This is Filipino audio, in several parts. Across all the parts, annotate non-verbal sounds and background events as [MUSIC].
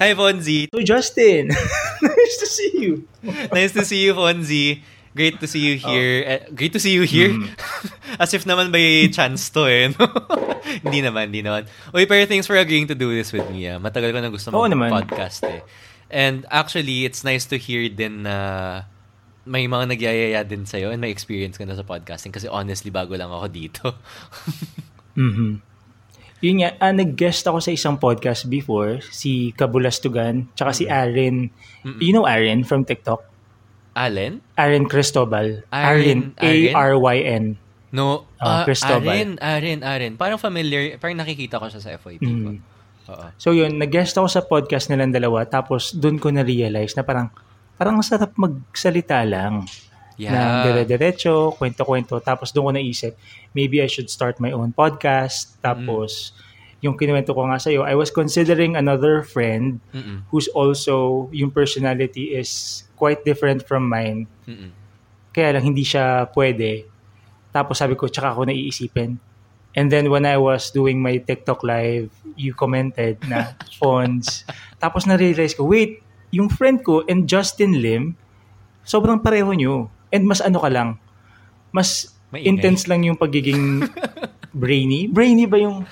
Hi, Fonzie. So, Justin, [LAUGHS] nice to see you. nice to see you, Fonzie. Great to see you here. Oh. Uh, great to see you here. Mm. [LAUGHS] As if naman may chance to eh. No? [LAUGHS] hindi naman, hindi naman. Uy, pero thanks for agreeing to do this with me. Ah. Matagal ko na gusto mo podcast eh. And actually, it's nice to hear din na may mga nagyayaya din sa'yo and may experience ka na sa podcasting kasi honestly, bago lang ako dito. mm-hmm. Yun nga, uh, nag-guest ako sa isang podcast before, si Kabulastugan, tsaka si Aaron. Mm-mm. You know Aaron from TikTok? Allen? Aaron Cristobal. Aaron. A-R-Y-N. No, uh, uh, Cristobal. Aaron, Aaron, Aaron. Parang familiar, parang nakikita ko siya sa FYP mm. ko. Oo. So yun, nag-guest ako sa podcast nilang dalawa, tapos doon ko na-realize na parang, parang masarap magsalita lang. Yeah. Na dire-diretso, kwento-kwento. Tapos doon ko naisip, maybe I should start my own podcast. Tapos, mm. yung kinuwento ko nga sa'yo, I was considering another friend Mm-mm. who's also, yung personality is quite different from mine. Mm-mm. Kaya lang hindi siya pwede. Tapos sabi ko, tsaka ako naiisipin. And then when I was doing my TikTok live, you commented na [LAUGHS] phones. Tapos na-realize ko, wait, yung friend ko and Justin Lim, sobrang pareho nyo. And mas ano ka lang, mas May intense lang yung pagiging [LAUGHS] brainy. Brainy ba yung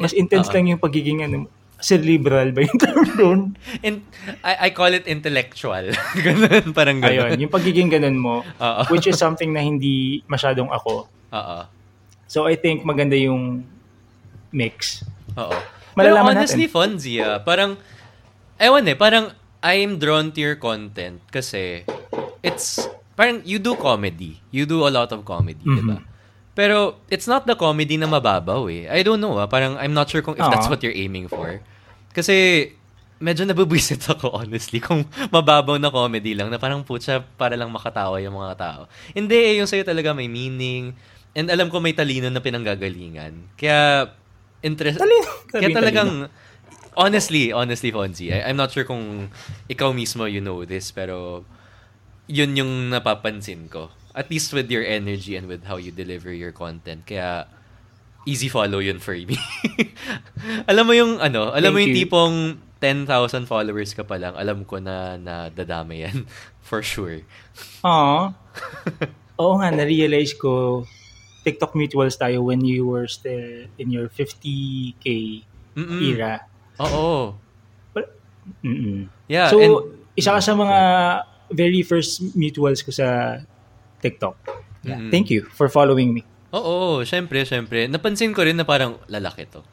mas intense Uh-oh. lang yung pagiging ano, cerebral ba yung [LAUGHS] term doon? In, I, I call it intellectual. [LAUGHS] ganun, parang ganun. Ayun, yung pagiging ganun mo, Uh-oh. which is something na hindi masyadong ako. Oo. So I think maganda yung mix. Oo. Pero honestly, natin. Fonzie, ah, parang, ewan eh, parang I'm drawn to your content kasi it's, parang you do comedy. You do a lot of comedy, mm-hmm. di ba? Pero it's not the comedy na mababaw eh. I don't know ah. Parang I'm not sure kung if Aww. that's what you're aiming for. Kasi medyo nabubwisit [LAUGHS] ako honestly kung mababaw na comedy lang na parang putya para lang makatawa yung mga tao. Hindi eh, yung sa'yo talaga may meaning and alam ko may talino na pinanggagalingan. Kaya interest talino. Kaya talagang talino. honestly, honestly Fonzie, I, I'm not sure kung ikaw mismo you know this pero yun yung napapansin ko. At least with your energy and with how you deliver your content. Kaya easy follow yun for me. [LAUGHS] alam mo yung ano, alam Thank mo yung you. tipong 10,000 followers ka pa lang, alam ko na na dadami yan [LAUGHS] for sure. Aww. [LAUGHS] Oo nga, na-realize ko TikTok mutuals tayo when you were still in your 50k Mm-mm. era. Oo. But, mm-mm. Yeah. So, and, isa ka sa mga very first mutuals ko sa TikTok. Yeah. Mm-hmm. Thank you for following me. Oo, syempre, syempre. Napansin ko rin na parang lalaki to.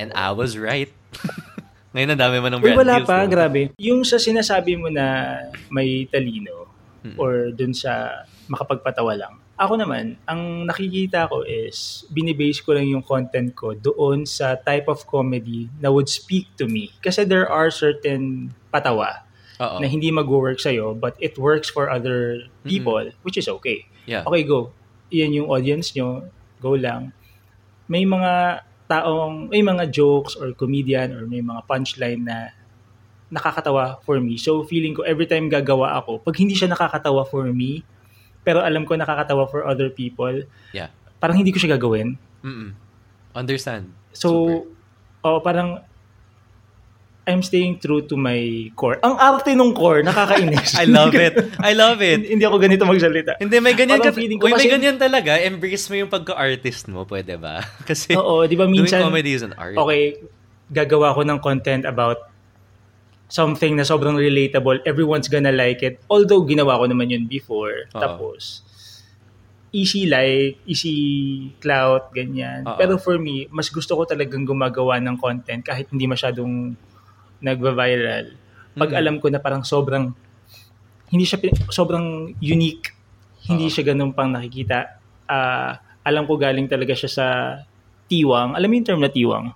And I was right. [LAUGHS] Ngayon, ang dami mo ng brand wala deals. pa, no? grabe. Yung sa sinasabi mo na may talino hmm. or dun sa makapagpatawa lang. Ako naman, ang nakikita ko is binibase ko lang yung content ko doon sa type of comedy na would speak to me. Kasi there are certain patawa Uh-oh. na hindi mag-work sa'yo but it works for other people, mm-hmm. which is okay. Yeah. Okay, go yan yung audience nyo, go lang. May mga taong, may mga jokes or comedian or may mga punchline na nakakatawa for me. So feeling ko every time gagawa ako, pag hindi siya nakakatawa for me, pero alam ko nakakatawa for other people, yeah. parang hindi ko siya gagawin. Mm-mm. Understand. So, Super. oh, parang I'm staying true to my core. Ang arte nung core, nakakainis. [LAUGHS] I love it. I love it. hindi ako ganito magsalita. Hindi, may ganyan ka. Uy, may ganyan talaga. Embrace mo yung pagka-artist mo, pwede ba? [LAUGHS] Kasi Oo, di ba minsan, doing comedy is an art. Okay, gagawa ko ng content about something na sobrang relatable. Everyone's gonna like it. Although, ginawa ko naman yun before. Uh-oh. Tapos, easy like, easy clout, ganyan. Uh-oh. Pero for me, mas gusto ko talagang gumagawa ng content kahit hindi masyadong nagva-viral, pag mm-hmm. alam ko na parang sobrang hindi siya sobrang unique, hindi uh-huh. siya ganun pang nakikita. Uh, alam ko galing talaga siya sa tiwang. Alam mo yung term na tiwang?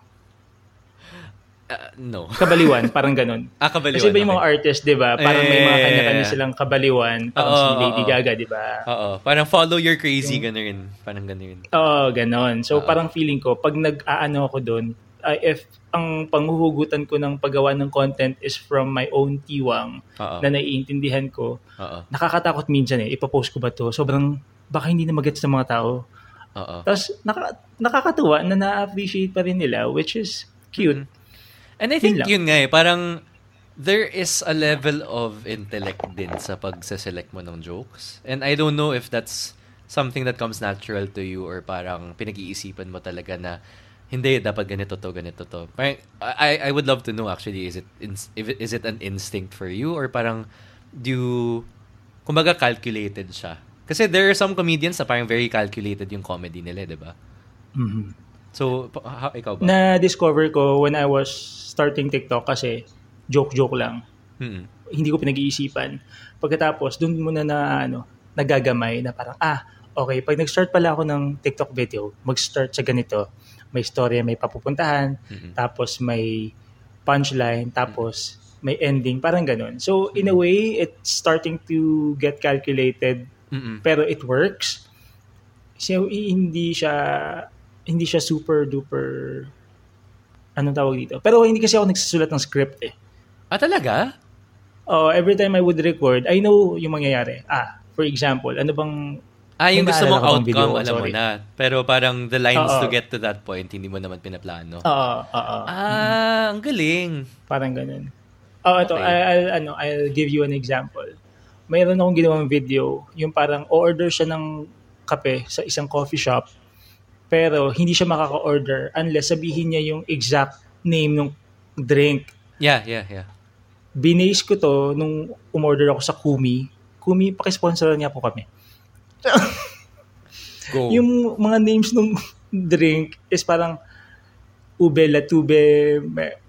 Uh, no. [LAUGHS] Kabaliwan, parang ganun. ah, kabaliwan. Kasi ba yung mga artist, di ba? Parang eh, may mga kanya-kanya silang kabaliwan. Parang oh, si Lady oh, Gaga, di ba? Oo. Parang follow your crazy, yung, ganun. Parang ganun. Oo, ganun. So, Uh-oh. parang feeling ko, pag nag-aano ako doon, uh, if ang panghuhugutan ko ng paggawa ng content is from my own tiwang Uh-oh. na naiintindihan ko, Uh-oh. nakakatakot minsan eh. Ipapost ko ba to? Sobrang, baka hindi na magets ng mga tao. Oo. Tapos, naka, nakakatuwa na na-appreciate pa rin nila, which is cute. Mm-hmm. And I think yun, yun nga eh, parang there is a level of intellect din sa pagse-select mo ng jokes. And I don't know if that's something that comes natural to you or parang pinag-iisipan mo talaga na hindi dapat ganito to ganito to. Parang, I I would love to know actually is it is it an instinct for you? Or parang do you kumbaga calculated siya? Kasi there are some comedians na parang very calculated yung comedy nila di ba? Mm-hmm. so ha, ikaw ba? Na discover ko when I was starting TikTok kasi joke joke lang. Mm-hmm. hindi ko pinag-iisipan. Pagkatapos doon muna na ano nagagamay na parang ah okay pag nag-start pala ako ng TikTok video mag-start sa ganito may story, may papupuntahan, mm-hmm. tapos may punchline, tapos may ending, parang ganun. So, in a way, it's starting to get calculated, mm-hmm. pero it works. So, hindi siya, hindi siya super duper, anong tawag dito? Pero hindi kasi ako nagsusulat ng script eh. Ah, talaga? Oh, every time I would record, I know yung mangyayari. Ah, for example, ano bang Ah, yung gusto mong outcome, alam sorry. mo na. Pero parang the lines Uh-oh. to get to that point, hindi mo naman pinaplano. Oo, oo. Ah, ang galing. Parang ganun. Oh, ito, okay. I'll, ano, I'll give you an example. Mayroon akong ginawang video, yung parang order siya ng kape sa isang coffee shop, pero hindi siya makaka-order unless sabihin niya yung exact name ng drink. Yeah, yeah, yeah. Binase ko to nung umorder ako sa Kumi. Kumi, pakisponsor niya po kami Go. [LAUGHS] Yung mga names ng [LAUGHS] drink is parang ube, latube,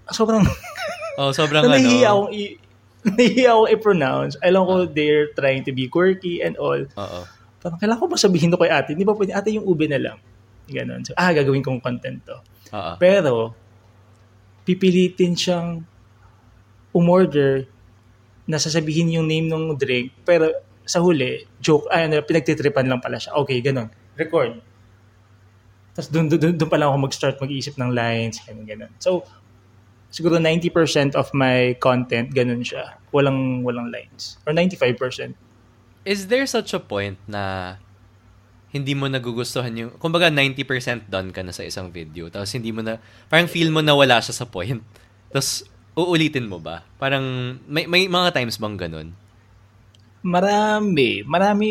sobrang oh, sobrang [LAUGHS] ano. Nahihiya akong i- nahihiya akong i-pronounce. Alam ko uh, they're trying to be quirky and all. Oo. Parang kailangan ko ba sabihin to kay ate? Di ba pwede, ate yung ube na lang. Ganon. So, ah, gagawin kong content to. Uh-oh. Pero, pipilitin siyang umorder na sasabihin yung name ng drink, pero sa huli, joke, ay, ano, pinagtitripan lang pala siya. Okay, ganun. Record. Tapos doon, doon, doon pa lang ako mag-start mag-iisip ng lines, ganun, ganun. So, siguro 90% of my content, ganun siya. Walang, walang lines. Or 95%. Is there such a point na hindi mo nagugustuhan yung, kumbaga 90% done ka na sa isang video, tapos hindi mo na, parang feel mo na wala siya sa point. Tapos, uulitin mo ba? Parang, may, may mga times bang ganun? Marami, marami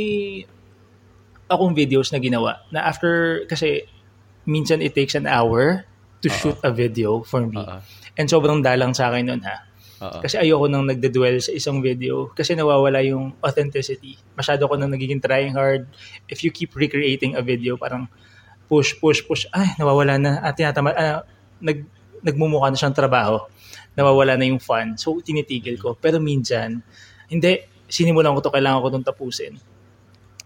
akong videos na ginawa na after, kasi minsan it takes an hour to Uh-oh. shoot a video for me. Uh-oh. And sobrang dalang sa akin nun ha. Uh-oh. Kasi ayoko nang nagde-dwell sa isang video kasi nawawala yung authenticity. Masyado ko nang nagiging trying hard. If you keep recreating a video, parang push, push, push. Ay, nawawala na. At tinatama, uh, nag, nagmumukha na siyang trabaho. Nawawala na yung fun. So, tinitigil ko. Pero minsan, hindi, sinimulan ko to, kailangan ko itong tapusin.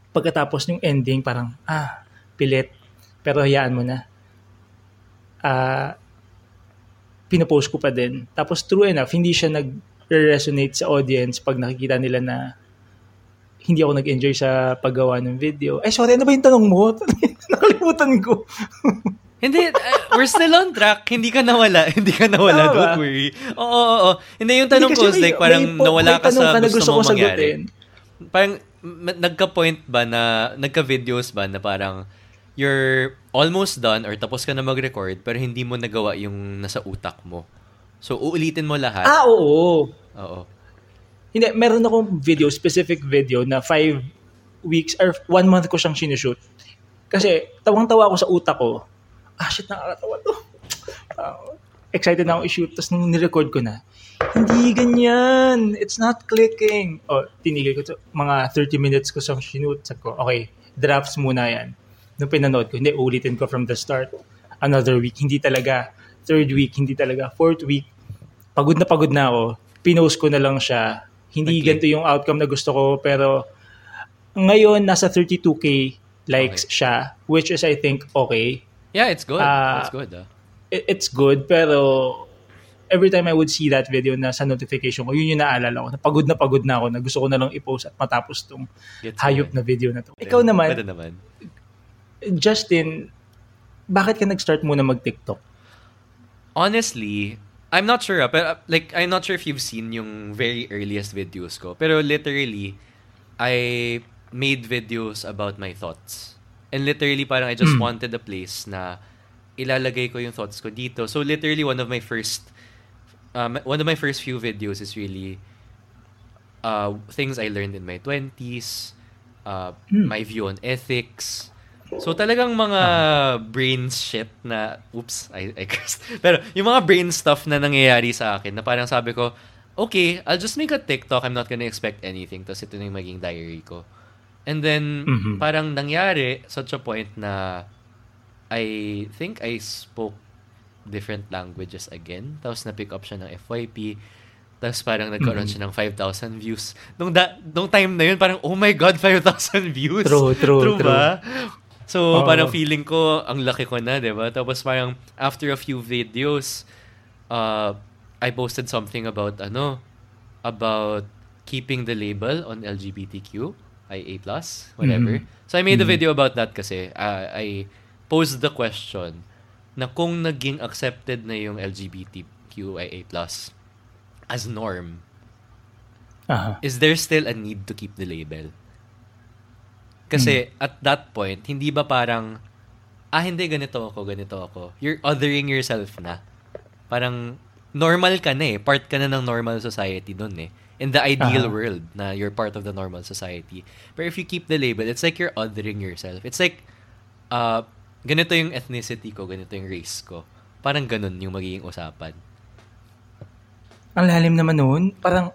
Pagkatapos yung ending, parang, ah, pilit. Pero hayaan mo na. Ah, pinopost ko pa din. Tapos true enough, hindi siya nag-resonate sa audience pag nakikita nila na hindi ako nag-enjoy sa paggawa ng video. Eh, sorry, ano ba yung tanong mo? [LAUGHS] Nakalimutan ko. [LAUGHS] Hindi, uh, we're still on track. Hindi ka nawala. [LAUGHS] Hindi ka nawala. Tama Don't worry. Oo, oo, oo. Hindi, yung tanong ko is like, parang may, nawala ka sa ka gusto, gusto mong mangyari. Sagutin. Parang, nagka-point ba na, nagka-videos ba na parang, you're almost done or tapos ka na mag-record pero hindi mo nagawa yung nasa utak mo. So, uulitin mo lahat. Ah, oo. Oo. Hindi, meron akong video, specific video na five weeks or one month ko siyang sinushoot. Kasi, tawang-tawa ako sa utak ko ah shit, nakakatawa to. Uh, excited na akong i-shoot. Tapos nung nirecord ko na, hindi ganyan. It's not clicking. O, oh, tinigil ko to. Mga 30 minutes ko sa shoot. Sabi ko, okay, drafts muna yan. Nung pinanood ko, hindi, ulitin ko from the start. Another week, hindi talaga. Third week, hindi talaga. Fourth week, pagod na pagod na ako. Pinost ko na lang siya. Hindi okay. ganito yung outcome na gusto ko. Pero ngayon, nasa 32k likes okay. siya. Which is, I think, okay Yeah, it's good. Uh, it's good. Uh. It, it's good, pero every time I would see that video na sa notification ko, yun yung naalala ko. Na pagod na pagod na ako na gusto ko na lang i-post at matapos tong Gets hayop na video na to. Ikaw naman, Pwede naman, Justin, bakit ka nag-start muna mag-TikTok? Honestly, I'm not sure, ah, pero like I'm not sure if you've seen yung very earliest videos ko. Pero literally, I made videos about my thoughts. And literally, parang I just mm. wanted a place na ilalagay ko yung thoughts ko dito. So literally, one of my first um, one of my first few videos is really uh, things I learned in my 20s, uh, hmm. my view on ethics. So talagang mga uh brain shit na, oops, I, I cursed. [LAUGHS] Pero yung mga brain stuff na nangyayari sa akin na parang sabi ko, okay, I'll just make a TikTok. I'm not gonna expect anything. Tapos ito na yung maging diary ko. And then, mm-hmm. parang nangyari such a point na I think I spoke different languages again. Tapos na-pick up siya ng FYP. Tapos parang nagkaroon mm-hmm. siya ng 5,000 views. Nung, da, nung time na yun, parang, oh my God, [LAUGHS] 5,000 views. True, true, true. true. Ba? So, oh. parang feeling ko, ang laki ko na, di ba? Tapos parang, after a few videos, uh, I posted something about, ano, about keeping the label on LGBTQ, IA+, whatever. Mm-hmm. So, I made mm-hmm. a video about that kasi. Uh, I posed the question na kung naging accepted na yung LGBTQIA+, as norm, uh-huh. is there still a need to keep the label? Kasi mm. at that point, hindi ba parang, ah, hindi, ganito ako, ganito ako. You're othering yourself na. Parang, normal ka na eh. Part ka na ng normal society dun eh. In the ideal uh-huh. world, na you're part of the normal society. But if you keep the label, it's like you're othering yourself. It's like, uh, ganito yung ethnicity ko, ganito yung race ko. Parang ganun yung magiging usapan. Ang lalim naman noon. Parang,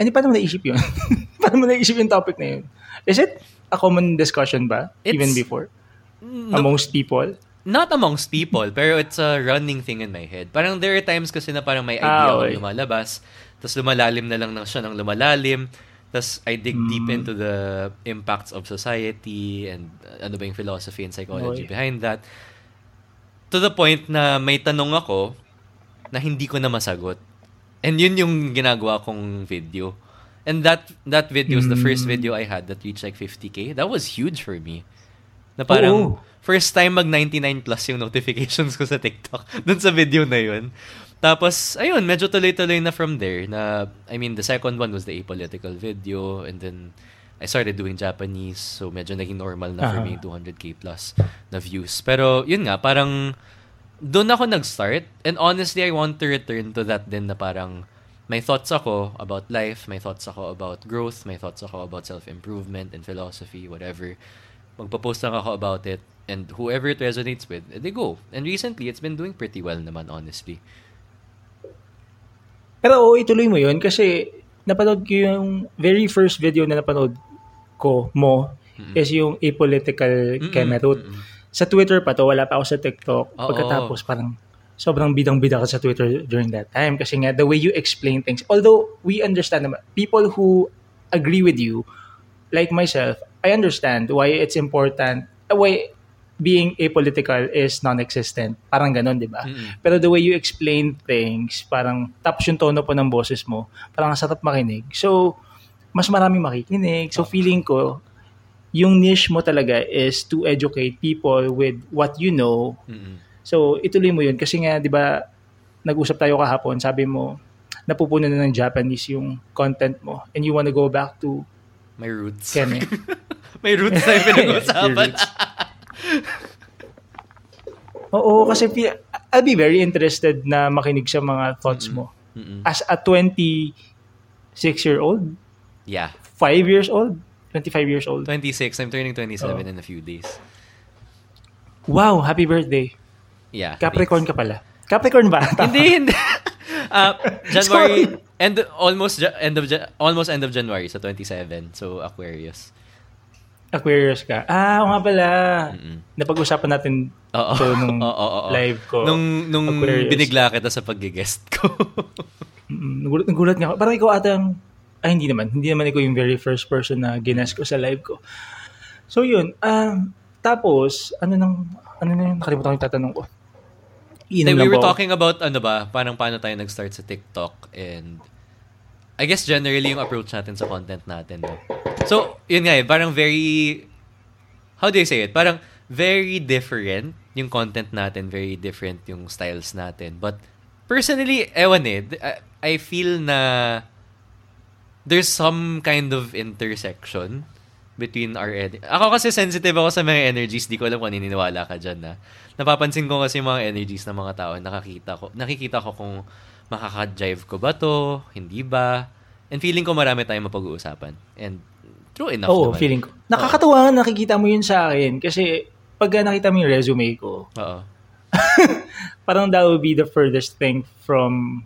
ano, paano mo naisip yun? [LAUGHS] paano mo naisip yung topic na yun? Is it a common discussion ba? It's, even before? No, amongst people? Not amongst people, pero it's a running thing in my head. Parang there are times kasi na parang may idea ah, okay. lumalabas, tapos lumalalim na lang ng siya ng lumalalim, tapos I dig mm. deep into the impacts of society and ano ba yung philosophy and psychology okay. behind that. To the point na may tanong ako, na hindi ko na masagot. And yun yung ginagawa kong video. And that that video is the first hmm. video I had that reached like 50k. That was huge for me. Na parang Oo. first time mag 99 plus yung notifications ko sa TikTok [LAUGHS] dun sa video na yun. Tapos, ayun, medyo tuloy-tuloy na from there. Na, I mean, the second one was the apolitical video. And then, I started doing Japanese. So, medyo naging normal na uh-huh. for me 200k plus na views. Pero, yun nga, parang doon ako nag-start. And honestly, I want to return to that din na parang may thoughts ako about life, may thoughts ako about growth, may thoughts ako about self-improvement and philosophy, whatever. Magpo-post lang ako about it. And whoever it resonates with, they go. And recently, it's been doing pretty well naman, honestly. Pero oo, ituloy mo yun kasi napanood ko yung very first video na napanood ko mo mm-hmm. is yung apolitical mm-hmm. Kemerut. Mm-hmm sa Twitter pa to, wala pa ako sa TikTok. Oo. Pagkatapos parang sobrang bidang-bida ka sa Twitter during that time kasi nga the way you explain things. Although we understand naman, people who agree with you, like myself, I understand why it's important, why being apolitical is non-existent. Parang ganun, di ba? Mm-hmm. Pero the way you explain things, parang tapos yung tono po ng boses mo, parang sarap makinig. So, mas maraming makikinig. So, feeling ko, yung niche mo talaga is to educate people with what you know. Mm-hmm. So, ituloy mo yun. Kasi nga, di ba, nag-usap tayo kahapon, sabi mo, napupuno na ng Japanese yung content mo and you wanna go back to my roots. Keme. [LAUGHS] May roots na [LAUGHS] yung pinag-usapan. Oo, kasi I'll be very interested na makinig sa mga thoughts mo. Mm-hmm. As a 26-year-old? Yeah. 5 years old? 25 years old. 26. I'm turning 27 oh. in a few days. Wow, happy birthday. Yeah. Capricorn thanks. ka pala. Capricorn ba? [LAUGHS] hindi, hindi. [LAUGHS] Uh, January end almost end of almost end of January so 27. So Aquarius. Aquarius ka. Ah, o nga pala. Mm-mm. Napag-usapan natin Oo. to nung [LAUGHS] Oo, oo, oo. live ko. Nung, nung binigla kita sa pag-guest ko. [LAUGHS] nagulat, nagulat nga ako. Parang ikaw ata ang ay, hindi naman. Hindi naman ikaw yung very first person na gines ko sa live ko. So, yun. Um, tapos, ano nang, ano na yung nakalimutan ko yung tatanong ko. Inom we were talking about, ano ba, parang paano tayo nag-start sa TikTok and I guess generally yung approach natin sa content natin. No? So, yun nga eh, parang very, how do you say it? Parang very different yung content natin, very different yung styles natin. But personally, ewan eh, I feel na there's some kind of intersection between our ed- Ako kasi sensitive ako sa mga energies, di ko alam kung naniniwala ka dyan na. Napapansin ko kasi mga energies ng mga tao, nakakita ko, nakikita ko kung makaka-drive ko ba to, hindi ba. And feeling ko marami tayong mapag-uusapan. And true enough Oo, naman. feeling ko. Nakakatawa nga nakikita mo yun sa akin kasi pag nakita mo yung resume ko, Oo. [LAUGHS] parang that would be the furthest thing from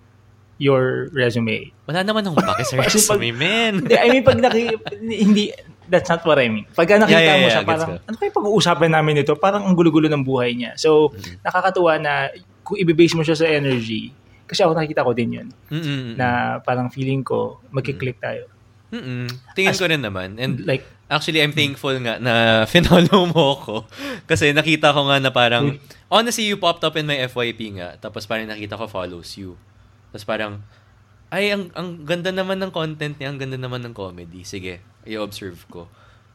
your resume. Wala naman akong pake sa [LAUGHS] resume, man. I mean, pag naki, hindi, that's not what I mean. Pag nakita Yeah, yeah, mo yeah, siya, gets parang, ano kayo pag-uusapan namin ito? Parang ang gulo-gulo ng buhay niya. So, Mm-hmm. nakakatuwa na kung ibibase mo siya sa energy, kasi ako nakikita ko din yun, Mm-mm. na parang feeling ko, magkiklik tayo. Mm-mm. Tingin ko rin naman. And Like, Actually, I'm thankful nga na [LAUGHS] finollow mo ko. Kasi nakita ko nga na parang, honestly, you popped up in my FYP nga. Tapos parang nakita ko follows you. Tapos parang, ay, ang, ang ganda naman ng content niya, ang ganda naman ng comedy. Sige, i-observe ko.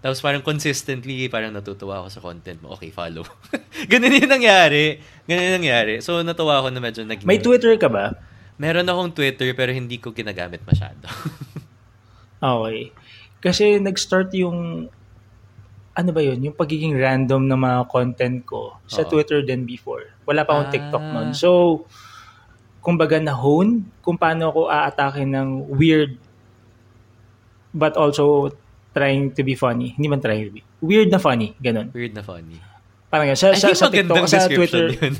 Tapos parang consistently, parang natutuwa ako sa content mo. Okay, follow. [LAUGHS] Ganun yung nangyari. Ganun yung nangyari. So, natuwa ako na medyo naging... may Twitter ka ba? Meron akong Twitter pero hindi ko ginagamit masyado. [LAUGHS] Okay. Kasi nag-start yung ano ba yun, yung pagiging random ng mga content ko sa Oo. Twitter din before. Wala pa akong Ah. TikTok noon. So, kumbaga na-hone kung paano ako aatake ng weird but also trying to be funny. Hindi man trying to be. Weird na funny. Ganun. Weird na funny. Parang yan. Sa, I sa, think sa TikTok, sa Twitter. yun.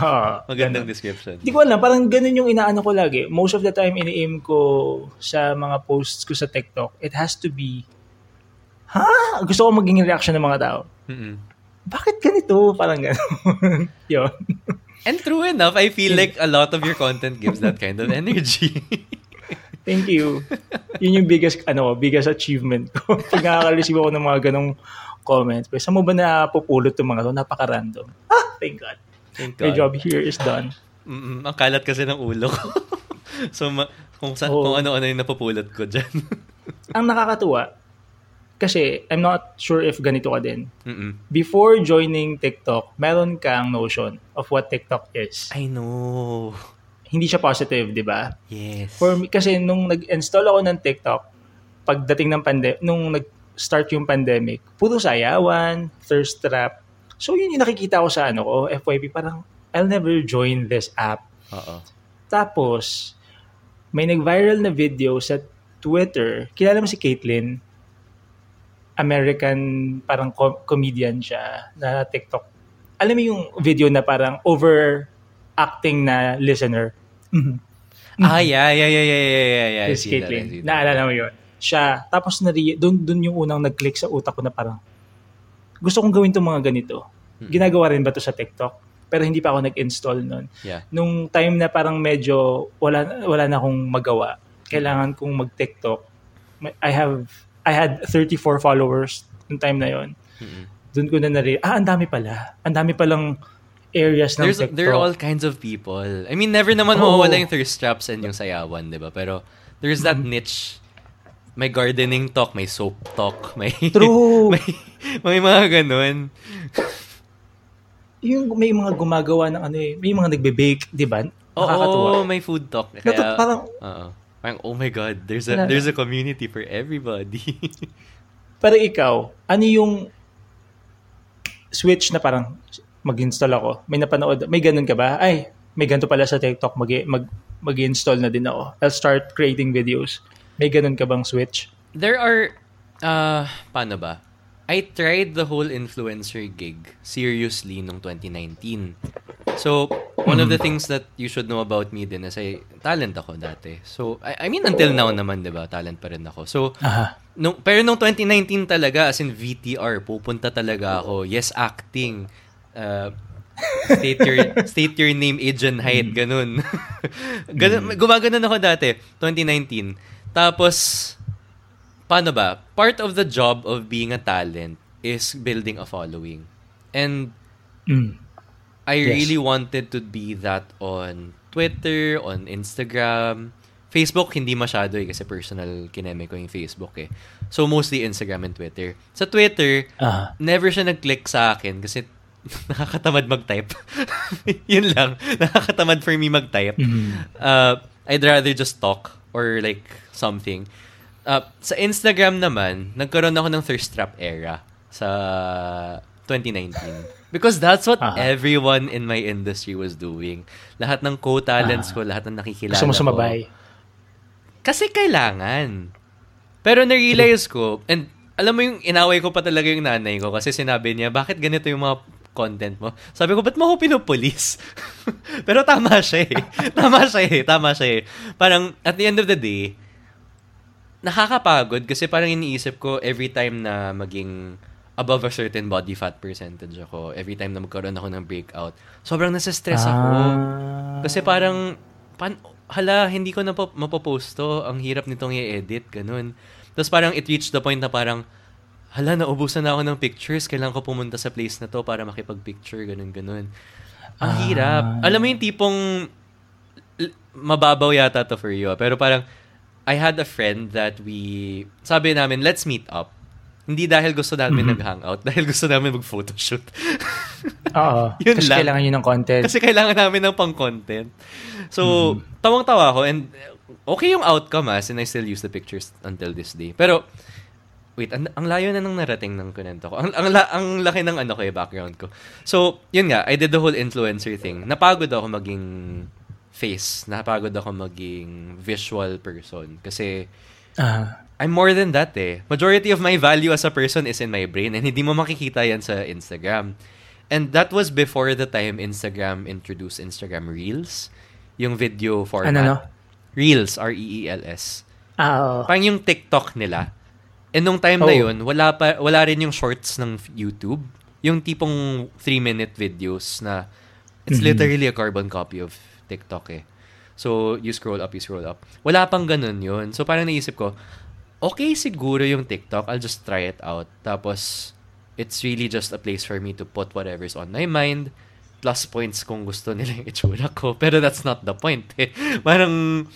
Oo, [LAUGHS] [LAUGHS] magandang ganun. description. Hindi ko alam, parang ganun yung inaano ko lagi. Most of the time, ini-aim ko sa mga posts ko sa TikTok, it has to be, ha? Gusto ko maging reaction ng mga tao. Mm-mm. Bakit ganito? Parang gano'n. [LAUGHS] Yun. And true enough, I feel like a lot of your content gives that kind of energy. Thank you. Yun yung biggest, ano, biggest achievement ko. [LAUGHS] Pag nakaka-receive ako ng mga ganong comments. Pero saan mo ba napupulot itong mga to? Napaka-random. Ah, thank God. Thank My God. job here is done. Mm-mm, ang kalat kasi ng ulo ko. [LAUGHS] so, ma- kung, sa- Oo. kung ano-ano yung napupulot ko dyan. [LAUGHS] Ang nakakatuwa, kasi I'm not sure if ganito ka din. Mm-mm. Before joining TikTok, meron kang notion of what TikTok is. I know. Hindi siya positive, di ba? Yes. For me, kasi nung nag-install ako ng TikTok, pagdating ng pandemic, nung nag-start yung pandemic, puro sayawan, thirst trap. So yun yung nakikita ko sa ano ko, FYP, parang I'll never join this app. Oo. Tapos, may nag-viral na video sa Twitter. Kilala mo si Caitlyn? American parang co- comedian siya na TikTok. Alam mo yung video na parang overacting na listener? Mhm. Ah, yeah, yeah, yeah, yeah, yeah, yeah, yeah. I Si see that, I see Caitlyn. Naalala mo yun? Siya. Tapos nari, doon doon yung unang nag-click sa utak ko na parang gusto kong gawin tong mga ganito. Hmm. Ginagawa rin ba to sa TikTok? Pero hindi pa ako nag-install nun. Yeah. Nung time na parang medyo wala wala na akong magawa, kailangan kong mag-TikTok. I have I had 34 followers nung time na yon. Mm-mm. Doon ko na nari, ah, ang dami pala. Ang dami palang areas ng There's, TikTok. there are all kinds of people. I mean, never naman Oo. mawawala yung thirst traps and yung sayawan, di ba? Pero there's that Mm-hmm. niche. May gardening talk, may soap talk, [LAUGHS] may... True. may, may mga ganun. yung may mga gumagawa ng ano eh, may mga nagbe-bake, 'di ba? Oo, may food talk. Kaya, parang- Oo. Parang, oh my God, there's a there's a community for everybody. [LAUGHS] Pero ikaw, ano yung switch na parang mag-install ako? May napanood, may ganun ka ba? Ay, may ganito pala sa TikTok, mag, mag, mag-install na din ako. I'll start creating videos. May ganun ka bang switch? there are, uh, paano ba? I tried the whole influencer gig seriously nung 2019. So, one of the things that you should know about me din is I, talent ako dati. So, I, I mean, until now naman, di ba? Talent pa rin ako. So, Aha. nung, pero nung 2019 talaga, as in VTR, pupunta talaga ako. Yes, acting. Uh, state your state your name, age and height, ganun. [LAUGHS] ganun gumaganon ako dati, 2019. Tapos paano ba? Part of the job of being a talent is building a following. And Mm. I Yes. really wanted to be that on Twitter, on Instagram. Facebook, hindi masyado eh, kasi personal kineme ko yung Facebook eh. So, mostly Instagram and Twitter. Sa Twitter, Aha. never siya nag-click sa akin kasi [LAUGHS] nakakatamad mag-type. [LAUGHS] Yun lang. Nakakatamad for me mag-type. Mhm. Uh, I'd rather just talk or like something. uh, sa Instagram naman, nagkaroon ako ng thirst trap era sa 2019. Because that's what uh-huh. everyone in my industry was doing. Lahat ng co-talents uh-huh. ko, lahat ng nakikilala Gusto mo sumabay? ko. Kasi kailangan. Pero na-realize ko, and alam mo yung inaway ko pa talaga yung nanay ko kasi sinabi niya, bakit ganito yung mga content mo? Sabi ko, ba't mo ako pinupulis? [LAUGHS] Pero tama siya eh. tama siya eh. Tama siya eh. Parang, at the end of the day, nakakapagod kasi parang iniisip ko every time na maging above a certain body fat percentage ako, every time na magkaroon ako ng breakout, sobrang nasa-stress ah. ako. Kasi parang, pan, hala, hindi ko na po, mapopost to. Ang hirap nitong i-edit, ganun. Tapos parang it reached the point na parang, hala, naubusan na ako ng pictures. Kailangan ko pumunta sa place na to para makipag-picture, ganun, ganun. Ang ah. hirap. Alam mo yung tipong, mababaw yata to for you. Ah. Pero parang, I had a friend that we, sabi namin, let's meet up. Hindi dahil gusto namin mm-hmm. nag-hangout, [LAUGHS] dahil gusto namin mag-photoshoot. [LAUGHS] Oo. [LAUGHS] Yun kasi lang. kailangan yun ng content. Kasi kailangan namin ng pang-content. So, mm-hmm. tawang-tawa ako and okay yung outcome as and I still use the pictures until this day. Pero, wait, ang, ang layo na nang narating ng kunento ko. Ang, ang, ang laki ng ano ko eh, background ko. So, yun nga, I did the whole influencer thing. Napagod ako maging face. Napagod ako maging visual person. Kasi, uh, I'm more than that eh. Majority of my value as a person is in my brain and hindi mo makikita yan sa Instagram. And that was before the time Instagram introduced Instagram Reels. Yung video format. Ano no? Reels, R-E-E-L-S. Ah, oh. Parang yung TikTok nila. And nung time oh. na yun, wala, pa, wala rin yung shorts ng YouTube. Yung tipong 3-minute videos na it's mm-hmm. literally a carbon copy of TikTok eh. So, you scroll up, you scroll up. Wala pang ganun yun. So, parang naisip ko, okay siguro yung TikTok. I'll just try it out. Tapos, it's really just a place for me to put whatever's on my mind. Plus points kung gusto nila [LAUGHS] yung itsura ko. Pero that's not the point eh. Parang,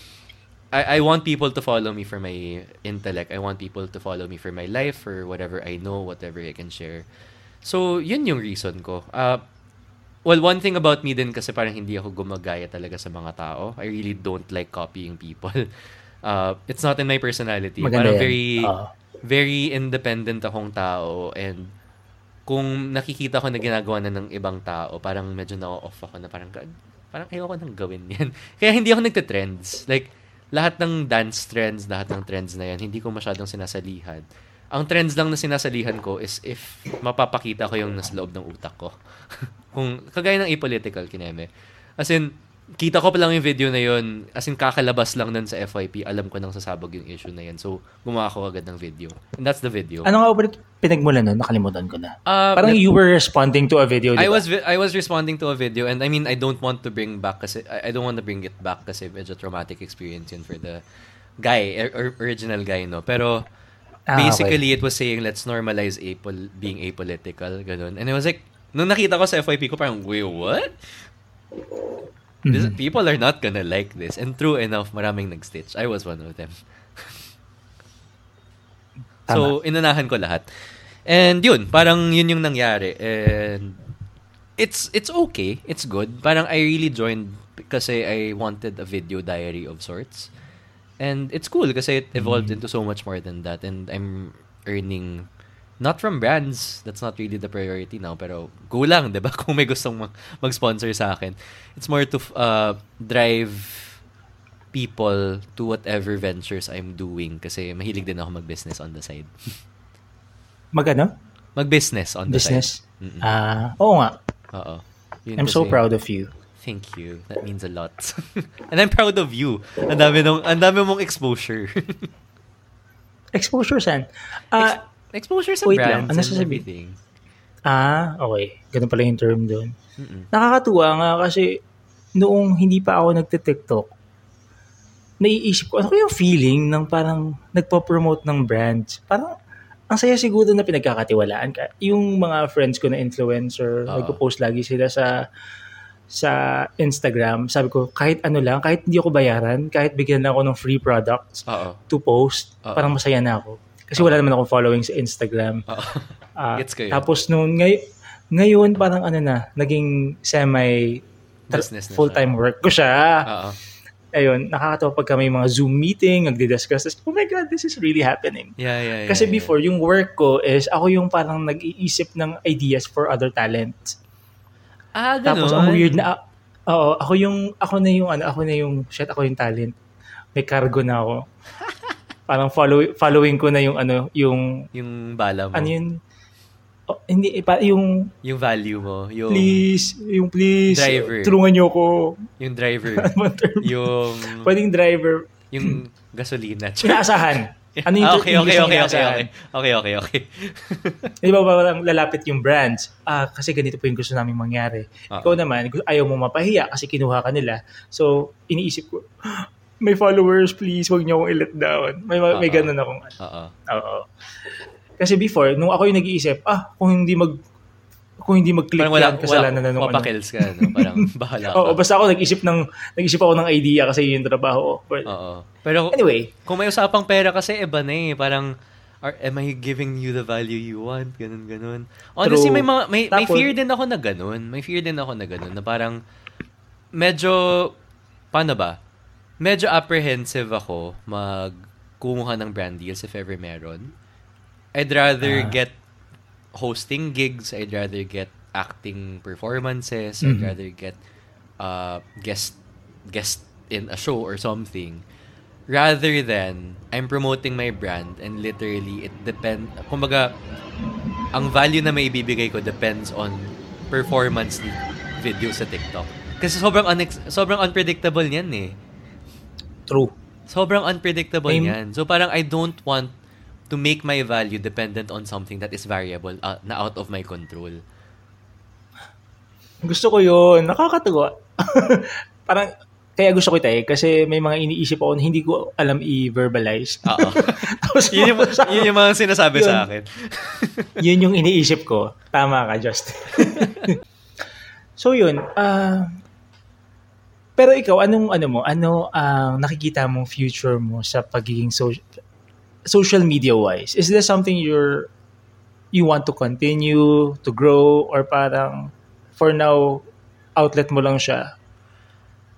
I, I want people to follow me for my intellect. I want people to follow me for my life, for whatever I know, whatever I can share. So, yun yung reason ko. Uh, Well, one thing about me din kasi parang hindi ako gumagaya talaga sa mga tao. I really don't like copying people. [LAUGHS] Uh, it's not in my personality. Maganda parang yan. very uh. very independent akong tao and kung nakikita ko na ginagawa na ng ibang tao, parang medyo na-off ako na parang parang ayoko nang gawin yan. [LAUGHS] Kaya hindi ako nagte-trends. Like, lahat ng dance trends, lahat ng trends na yan, hindi ko masyadong sinasalihan ang trends lang na sinasalihan ko is if mapapakita ko yung nasa loob ng utak ko. [LAUGHS] Kung kagaya ng apolitical kineme. As in, kita ko pa lang yung video na yun, as in kakalabas lang nun sa FYP, alam ko nang sasabog yung issue na yun. So, gumawa ko agad ng video. And that's the video. Ano nga ulit pinagmula nun? Nakalimutan ko na. Uh, Parang you were responding to a video, I was I was responding to a video and I mean, I don't want to bring back kasi, I, don't want to bring it back kasi medyo traumatic experience yun for the guy, or, original guy, no? Pero, Ah, Basically, okay. it was saying, let's normalize apol being apolitical, ganun. And I was like, nung nakita ko sa FYP ko, parang, wait, what? Mm-hmm. This, people are not gonna like this. And true enough, maraming nag-stitch. I was one of them. [LAUGHS] so, inanahan ko lahat. And yun, parang yun yung nangyari. And it's it's okay. It's good. Parang I really joined kasi I wanted a video diary of sorts. And it's cool kasi it evolved mm. into so much more than that. And I'm earning not from brands. That's not really the priority now. Pero kulang, di ba? [LAUGHS] Kung may gustong mag- mag-sponsor sa akin. It's more to uh, drive people to whatever ventures I'm doing. Kasi mahilig din ako mag-business on the side. [LAUGHS] Mag ano? Mag-business on the Business? side. Ah, uh, oo nga. Oo. I'm so proud of you. Thank you. That means a lot. [LAUGHS] and I'm proud of you. Ang dami, nung, ang dami mong exposure. exposure saan? Uh, Ex- exposure sa wait brands lang. Ano and everything. Ah, okay. Ganun pala yung term doon. Nakakatuwa nga kasi noong hindi pa ako nagte-TikTok, naiisip ko, ano yung feeling ng parang nagpo-promote ng brands? Parang ang saya siguro na pinagkakatiwalaan ka. Yung mga friends ko na influencer, uh, nagpo-post lagi sila sa sa Instagram, sabi ko, kahit ano lang, kahit hindi ako bayaran, kahit bigyan lang ako ng free products Uh-oh. to post, Uh-oh. parang masaya na ako. Kasi wala naman akong following sa Instagram. Uh, [LAUGHS] Gets kayo. Tapos noon, ngay- ngayon parang ano na, naging semi Business full-time work ko siya. Uh-oh. ayun, nakakatawa pagka may mga Zoom meeting, nagdi-discuss, oh my God, this is really happening. Yeah, yeah, yeah. Kasi yeah. before, yung work ko is, ako yung parang nag-iisip ng ideas for other talents. Ah, ganun. Tapos, ang weird na, oo, ako yung, ako na yung, ano, ako na yung, shit, ako yung talent. May cargo na ako. Parang follow, following ko na yung, ano, yung, yung bala mo. ano yun, oh, hindi, eh, pa, yung, yung value mo. Yung, please, yung please, Driver. tulungan niyo ako. yung driver. [LAUGHS] Yung, Pwedeng driver, yung gasolina. [LAUGHS] inaasahan. Ano yung Ah, okay, okay, okay, okay, okay. Okay, okay, okay. [LAUGHS] Di ba parang lalapit yung brands? Ah, kasi ganito po yung gusto namin mangyari. Oo. Ikaw naman, ayaw mo mapahiya kasi kinuha ka nila. So, iniisip ko, may followers, please, huwag niyo akong i-let down. May, may Oo. ganun akong, Oo. oo. Kasi before, nung ako yung nag-iisip, ah, kung hindi mag, kung hindi mag-click Parang wala, yan, kasalanan na nung ano. mapakils ka, no? Parang [LAUGHS] bahala ka. Oo, basta ako nag-isip ng, nag-isip ako ng idea kasi yun yung trabaho ko. But, Oo. Pero anyway, kung may usapang pera kasi, iba na eh. Parang, are, am I giving you the value you want? Ganun, ganun. Honestly, True. may, mga, may, may Tapos- fear din ako na ganun. May fear din ako na ganun. Na parang, medyo, paano ba? Medyo apprehensive ako mag kumuha ng brand deals if ever meron. I'd rather Ah. get hosting gigs. I'd rather get acting performances. I'd Mhm. rather get uh, guest guest in a show or something rather than I'm promoting my brand and literally it depend kumbaga ang value na may ibibigay ko depends on performance video sa TikTok kasi sobrang unex- sobrang unpredictable niyan eh true. sobrang unpredictable I'm- niyan so parang I don't want to make my value dependent on something that is variable uh, na out of my control Gusto ko yun. Nakakatawa. [LAUGHS] Parang, kaya gusto ko ito eh. Kasi may mga iniisip ako na hindi ko alam i-verbalize. oo [LAUGHS] Tapos, yun, yung, yun yung mga sinasabi Yun. sa akin [LAUGHS] yun yung iniisip ko. Tama ka, Justin. so yun. ah pero ikaw, anong ano mo? Ano ang nakikita mong future mo sa pagiging so- social media wise? Is there something you're you want to continue to grow or parang for now outlet mo lang siya?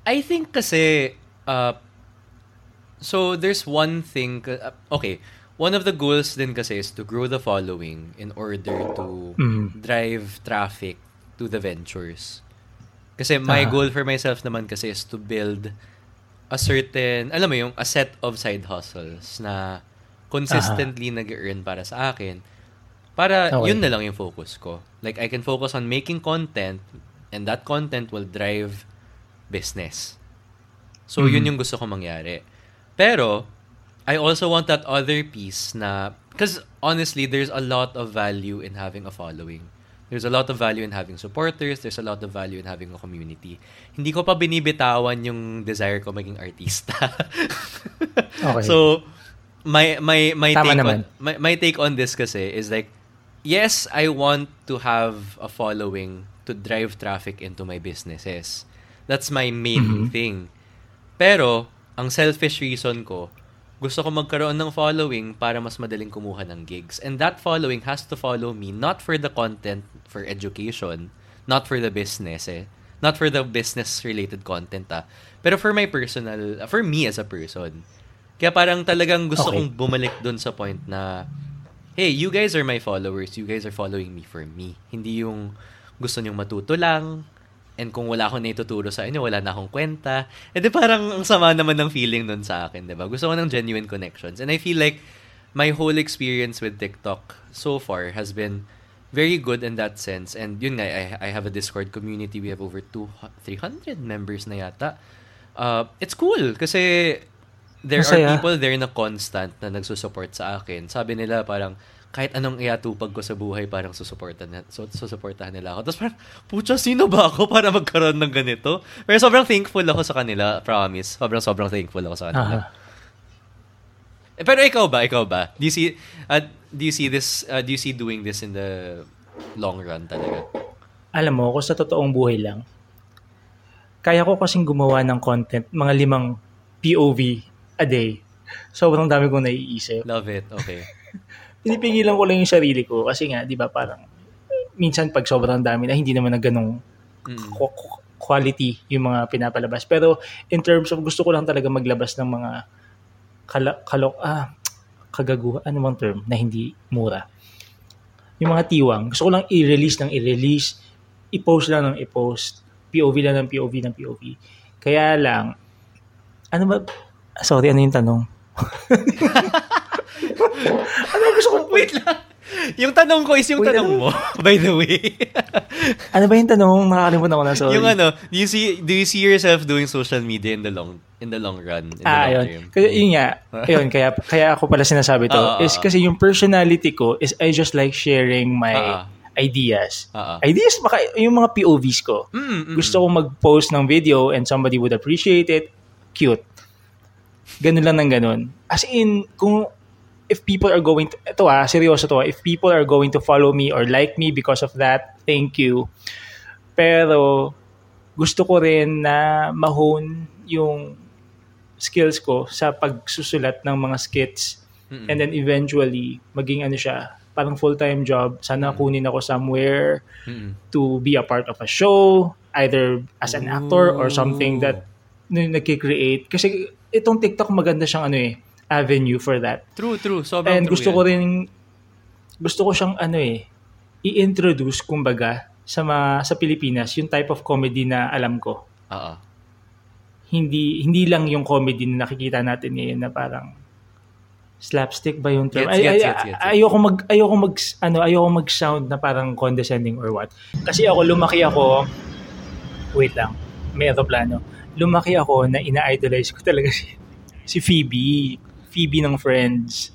I think kasi uh, so there's one thing uh, okay one of the goals din kasi is to grow the following in order to Mm. drive traffic to the ventures kasi my Ah. goal for myself naman kasi is to build a certain alam mo yung a set of side hustles na consistently nag-earn para sa akin para Okay. yun na lang yung focus ko like I can focus on making content and that content will drive business. So, yun Mhm. yung gusto ko mangyari. Pero, I also want that other piece na, because honestly, there's a lot of value in having a following. There's a lot of value in having supporters. There's a lot of value in having a community. Hindi ko pa binibitawan yung desire ko maging artista. [LAUGHS] Okay. So, my my my Tama take naman. on my, my take on this kasi is like yes, I want to have a following to drive traffic into my businesses. That's my main Mhm. thing. Pero ang selfish reason ko, gusto ko magkaroon ng following para mas madaling kumuha ng gigs. And that following has to follow me not for the content for education, not for the business eh. Not for the business related content ah. Pero for my personal, for me as a person. Kaya parang talagang gusto Okay. kong bumalik dun sa point na hey, you guys are my followers. You guys are following me for me. Hindi yung gusto niyong matuto lang. And kung wala akong naituturo sa inyo, wala na akong kwenta. E di parang ang sama naman ng feeling nun sa akin, di ba? Gusto ko ng genuine connections. And I feel like my whole experience with TikTok so far has been very good in that sense. And yun nga, I, I have a Discord community. We have over two, 300 members na yata. Uh, it's cool kasi there are Masaya. people there na constant na nagsusupport sa akin. Sabi nila parang kahit anong iatupag ko sa buhay, parang susuportahan, na, su- susuportahan nila ako. Tapos parang, pucha, sino ba ako para magkaroon ng ganito? Pero sobrang thankful ako sa kanila, promise. Sobrang, sobrang thankful ako sa kanila. Aha. Eh, pero ikaw ba? Ikaw ba? Do you see, uh, do you see this, uh, do you see doing this in the long run talaga? Alam mo, kung sa totoong buhay lang, kaya ko kasing gumawa ng content, mga limang POV a day. Sobrang dami kong naiisip. Love it. Okay. Pinipigilan ko lang yung sarili ko kasi nga, di ba, parang minsan pag sobrang dami na hindi naman na ganong Mm. qu- qu- quality yung mga pinapalabas. Pero in terms of gusto ko lang talaga maglabas ng mga kala, kalok, ah, kagaguhan, ano bang term, na hindi mura. Yung mga tiwang, gusto ko lang i-release ng i-release, i-post lang ng i-post, POV lang ng POV ng POV. Kaya lang, ano ba, sorry, ano yung tanong? [LAUGHS] ano gusto ko, wait lang. Yung tanong ko is yung Wait, tanong ano? mo, [LAUGHS] by the way. ano ba yung tanong? Nakakalimutan ko na, sorry. Yung ano, do you see do you see yourself doing social media in the long in the long run? In ah, the long yun. Kasi yun nga, [LAUGHS] yun, kaya, kaya ako pala sinasabi to, uh, is kasi yung personality ko is I just like sharing my uh, ideas. Uh-uh. Ideas, maka, yung mga POVs ko. Mm-mm. Gusto ko mag-post ng video and somebody would appreciate it. Cute. Ganun lang ng ganun. As in, kung if people are going to, ito ah, seryoso to ah, if people are going to follow me or like me because of that, thank you. Pero, gusto ko rin na mahone yung skills ko sa pagsusulat ng mga skits Mm-mm. and then eventually maging ano siya parang full-time job sana Mm-mm. kunin ako somewhere Mm-mm. to be a part of a show either as an actor or something that nagki-create kasi itong TikTok maganda siyang ano eh avenue for that. True, true. Sobrang And true gusto yan. ko rin, gusto ko siyang ano eh, i-introduce kumbaga sa mga, sa Pilipinas yung type of comedy na alam ko. Oo. Hindi hindi lang yung comedy na nakikita natin ngayon na parang slapstick ba yung term? Gets, gets, gets, gets, Ayoko mag ayoko mag ano, ayoko mag-sound na parang condescending or what. Kasi ako lumaki ako wait lang, may plano. Lumaki ako na ina-idolize ko talaga [LAUGHS] si si Phoebe. Phoebe ng Friends.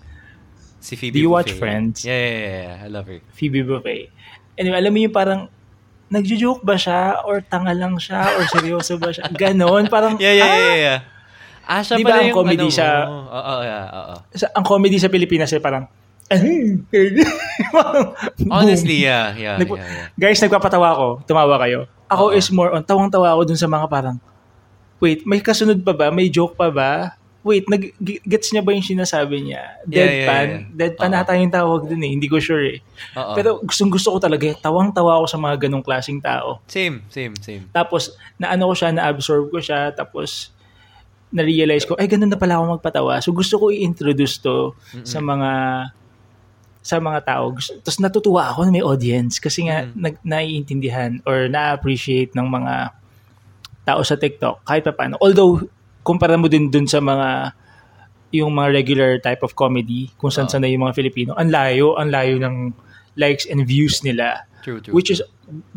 Si Phoebe Do you Buffet. watch Friends? Yeah, yeah, yeah, yeah. I love her. Phoebe Buffet. Anyway, alam mo yung parang nagjo-joke ba siya or tanga lang siya or seryoso ba siya? Ganon, parang Yeah, yeah, yeah, yeah. Ah, siya diba pala ang yung comedy ano sa Oo, oh, yeah, oo. Sa, ang comedy sa Pilipinas ay [LAUGHS] parang Honestly, yeah, yeah, yeah, yeah. Guys, nagpapatawa ako. Tumawa kayo. Ako Uh-oh. is more on, tawang-tawa ako dun sa mga parang, wait, may kasunod pa ba? May joke pa ba? Wait, nag gets niya ba yung sinasabi niya? Deadpan? Yeah, yeah, yeah. Deadpan uh-huh. ata yung tawag dun eh. Hindi ko sure eh. Uh-huh. Pero gustong gusto ko talaga. Eh. Tawang-tawa ako sa mga ganong klaseng tao. Same, same, same. Tapos, naano ko siya, na-absorb ko siya. Tapos, na-realize ko, ay, ganun na pala ako magpatawa. So, gusto ko i-introduce to Mm-mm. sa mga sa mga tao. Tapos natutuwa ako na may audience kasi nga mm. nag, naiintindihan or na-appreciate ng mga tao sa TikTok kahit pa paano. Although, kumpara mo din dun sa mga yung mga regular type of comedy kung saan sana yung mga Filipino ang layo ang layo ng likes and views nila true, true, which true. is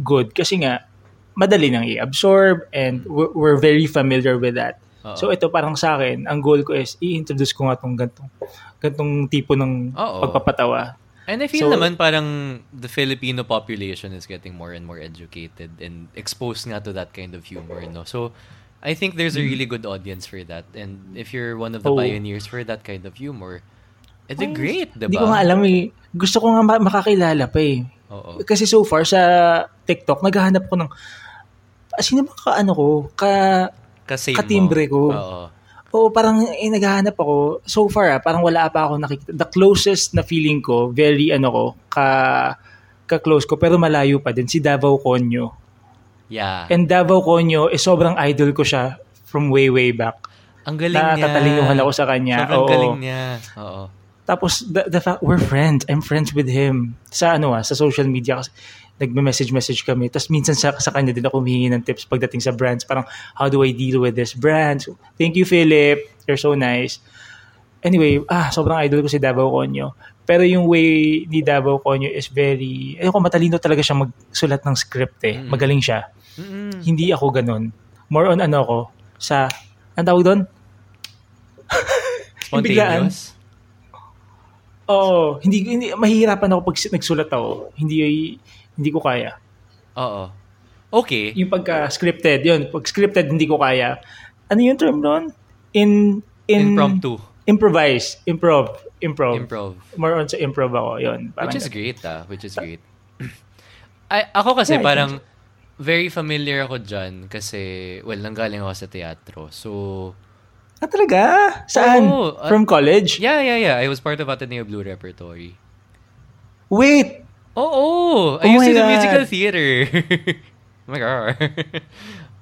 good kasi nga madali nang i-absorb and we're, we're very familiar with that Uh-oh. so ito parang sa akin ang goal ko is i-introduce ko nga tong gantong gantong tipo ng Uh-oh. pagpapatawa And I feel so, naman parang the Filipino population is getting more and more educated and exposed nga to that kind of humor, no? So, I think there's a mm. really good audience for that. And if you're one of the oh. pioneers for that kind of humor, it's oh, great, diba? Hindi ko nga alam eh. Gusto ko nga makakilala pa eh. Oo. Kasi so far sa TikTok, naghahanap ko ng sino ba ka ano ko, ka Kasi katimbre ko. Oo. Oo, parang eh, naghahanap ako. So far, ah, parang wala pa ako nakikita. The closest na feeling ko, very ano ko, ka ka-close ko, pero malayo pa din, si Davao Conyo. Yeah. And Davao Conyo, eh, sobrang idol ko siya from way, way back. Ang galing niya. Nakatalinuhan ako sa kanya. Sobrang Oo. galing niya. Oo. Tapos, the, the fact, we're friends. I'm friends with him. Sa ano ah, sa social media. Kasi, nagme-message-message kami. Tapos minsan sa, sa kanya din ako humingi ng tips pagdating sa brands. Parang, how do I deal with this brand? Thank you, Philip. You're so nice. Anyway, ah, sobrang idol ko si Davao Conyo. Pero yung way ni Davao Conyo is very, ayoko, matalino talaga siya magsulat ng script eh. Magaling siya. Mm-mm. Hindi ako ganun. More on ano ako, sa, ang tawag doon? Spontaneous? Oo. Hindi, hindi, mahihirapan ako pag nagsulat ako. Hindi, hindi ko kaya. Oo. Okay. Yung pagka-scripted, yun. Pag scripted, hindi ko kaya. Ano yung term doon? In, in, Impromptu. Improvise. Improv. Improv. Improv. More on sa improv ako. Yun. Parang, Which is great ah. Which is great. [CLEARS THROAT] Ay, ako kasi yeah, parang, very familiar ako dyan kasi, well, nanggaling ako sa teatro. So, Ah, talaga? Saan? Oh, uh, From college? Yeah, yeah, yeah. I was part of Ateneo Blue Repertory. Wait! Oo! Oh, oh. I oh used to do musical theater. [LAUGHS] oh my God.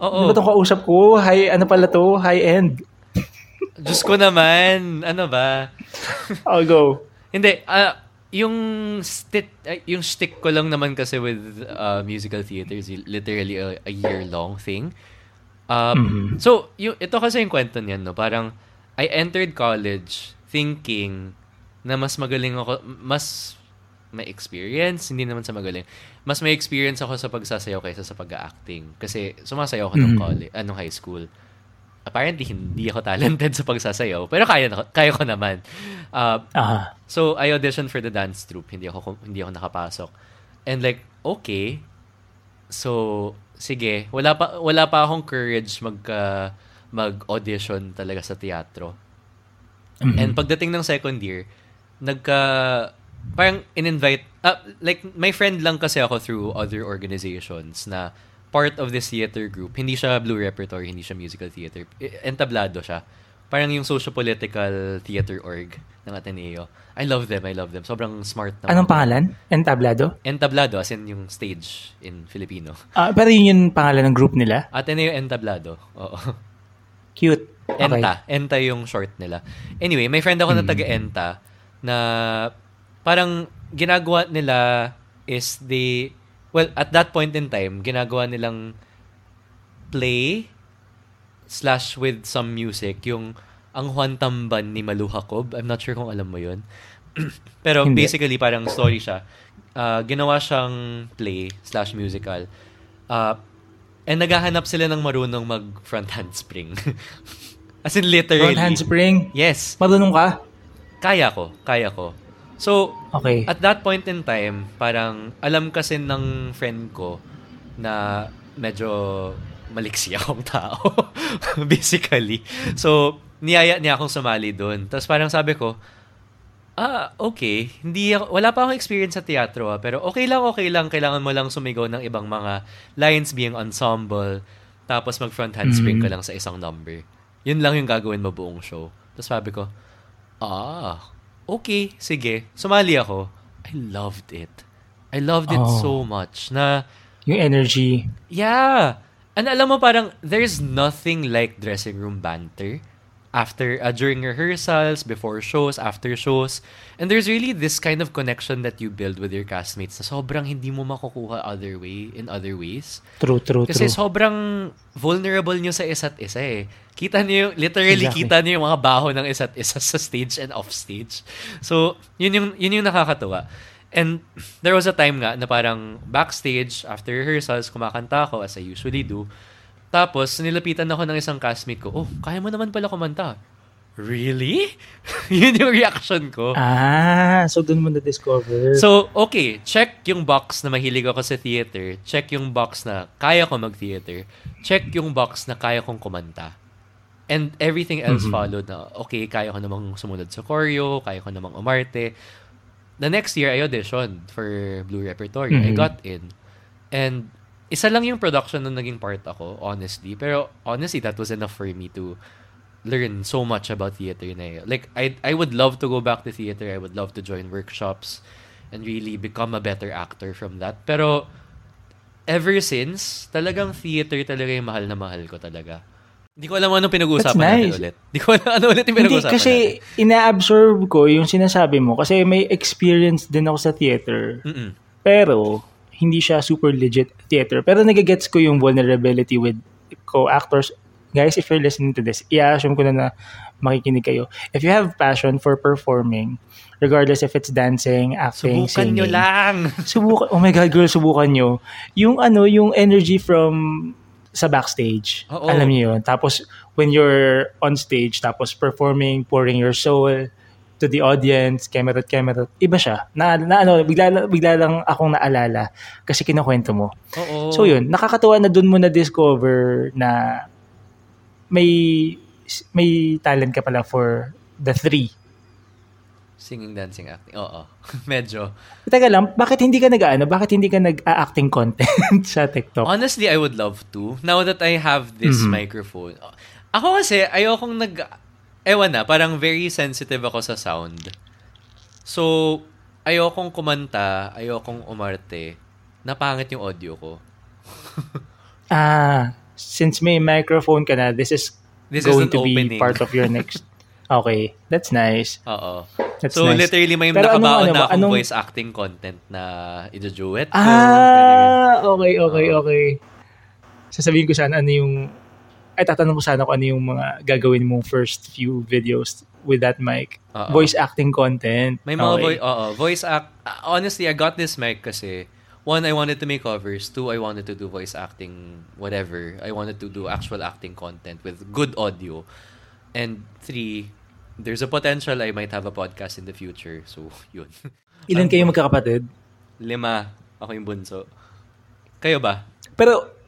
Oo. [LAUGHS] Ano ba itong kausap ko? High, ano pala to? High-end. Diyos ko naman. Ano ba? I'll go. Hindi. Uh, yung stick, uh, yung stick ko lang naman kasi with uh, musical theater is literally a, a year-long thing. Um, mm-hmm. So, yung, ito kasi yung kwento niyan, no? Parang, I entered college thinking na mas magaling ako, mas may experience, hindi naman sa magaling. Mas may experience ako sa pagsasayaw kaysa sa pag-acting. Kasi sumasayaw ako mm-hmm. nung college, anong high school. Apparently, hindi ako talented [LAUGHS] sa pagsasayaw. Pero kaya, na, kaya ko naman. Uh, uh-huh. So, I auditioned for the dance troupe. Hindi ako, hindi ako nakapasok. And like, okay. So, sige. Wala pa, wala pa akong courage mag, uh, mag-audition talaga sa teatro. Mm-hmm. And pagdating ng second year, nagka parang in-invite, uh, like, my friend lang kasi ako through other organizations na part of this theater group. Hindi siya Blue Repertory, hindi siya musical theater. Entablado siya. Parang yung socio-political theater org ng Ateneo. I love them, I love them. Sobrang smart na. Anong pangalan? Entablado? Entablado, as in yung stage in Filipino. Ah, uh, pero yun yung pangalan ng group nila? Ateneo Entablado, oo. Cute. Okay. Enta. Enta yung short nila. Anyway, may friend ako na taga-Enta na parang ginagawa nila is they, well, at that point in time, ginagawa nilang play slash with some music, yung ang Juan Tamban ni Malu Jacob. I'm not sure kung alam mo yun. [CLEARS THROAT] Pero Hindi. basically, parang story siya. Uh, ginawa siyang play slash musical. Uh, and naghahanap sila ng marunong mag front handspring. [LAUGHS] As in literally. Front handspring? Yes. Marunong ka? Kaya ko. Kaya ko. So, okay. at that point in time, parang alam kasi ng friend ko na medyo maliksi [LAUGHS] akong tao. basically. So, niyaya niya akong sumali doon. Tapos parang sabi ko, ah, okay. Hindi ako, wala pa akong experience sa teatro ah, pero okay lang, okay lang. Kailangan mo lang sumigaw ng ibang mga lines being ensemble. Tapos mag front handspring mm-hmm. ka lang sa isang number. Yun lang yung gagawin mo buong show. Tapos sabi ko, ah, okay, sige, sumali ako. I loved it. I loved it oh. so much na... Yung energy. Yeah. And alam mo parang, there's nothing like dressing room banter after uh, during rehearsals, before shows, after shows. And there's really this kind of connection that you build with your castmates na sobrang hindi mo makukuha other way in other ways. True, true, Kasi true. sobrang vulnerable nyo sa isa't isa eh. Kita niyo, literally exactly. kita niyo yung mga baho ng isa't isa sa stage and off stage. So, yun yung, yun yung nakakatuwa. And there was a time nga na parang backstage, after rehearsals, kumakanta ako as I usually do. Tapos, nilapitan ako ng isang castmate ko, oh, kaya mo naman pala kumanta. Really? [LAUGHS] Yun yung reaction ko. Ah, so dun mo na-discover. So, okay, check yung box na mahilig ako sa theater. Check yung box na kaya ko mag-theater. Check yung box na kaya kong kumanta. And everything else mm-hmm. followed na, okay, kaya ko namang sumunod sa choreo, kaya ko namang umarte. The next year, I auditioned for Blue Repertory. Mm-hmm. I got in. And isa lang yung production na naging part ako, honestly. Pero honestly, that was enough for me to learn so much about theater na yun. Like, I, I would love to go back to theater. I would love to join workshops and really become a better actor from that. Pero, ever since, talagang theater talaga yung mahal na mahal ko talaga. Hindi ko alam anong pinag-uusapan nice. natin ulit. Hindi ko alam ano ulit yung pinag-uusapan Hindi, kasi natin. ina-absorb ko yung sinasabi mo. Kasi may experience din ako sa theater. Mm-mm. Pero, hindi siya super legit theater. Pero nagigets ko yung vulnerability with co-actors. Guys, if you're listening to this, i-assume ko na na makikinig kayo. If you have passion for performing, regardless if it's dancing, acting, subukan singing. nyo lang. [LAUGHS] subukan, oh my God, girl, subukan nyo. Yung ano, yung energy from sa backstage. Oo. Alam niyo yun. Tapos, when you're on stage, tapos performing, pouring your soul, to the audience, camera camera, iba siya. Na, na ano, bigla, bigla lang akong naalala kasi kinukwento mo. Oo. So yun, nakakatuwa na dun mo na-discover na may may talent ka pala for the three. Singing, dancing, acting. Oo. [LAUGHS] Medyo. Teka lang, bakit hindi ka nag-ano? Bakit hindi ka nag-acting content [LAUGHS] sa TikTok? Honestly, I would love to. Now that I have this mm-hmm. microphone. Ako kasi, ayokong nag ewan na, parang very sensitive ako sa sound. So, ayokong kumanta, ayokong umarte, napangit yung audio ko. [LAUGHS] ah, since may microphone ka na, this is this going is to opening. be part of your next. [LAUGHS] Okay, that's nice. Oo. That's so, nice. literally, may Pero nakabaon anong- na akong anong- voice acting content na i-duet ko. Ah, okay, okay, okay. Sasabihin ko sana ano yung ay tatanong ko sana kung ano yung mga gagawin mong first few videos with that mic. Oo. Voice acting content. May mga okay. oo, voice act. honestly, I got this mic kasi one, I wanted to make covers. Two, I wanted to do voice acting, whatever. I wanted to do actual acting content with good audio. And three, there's a potential I might have a podcast in the future. So, [LAUGHS] yun. Ilan kayo magkakapatid? Lima. Ako yung bunso. Kayo ba? Pero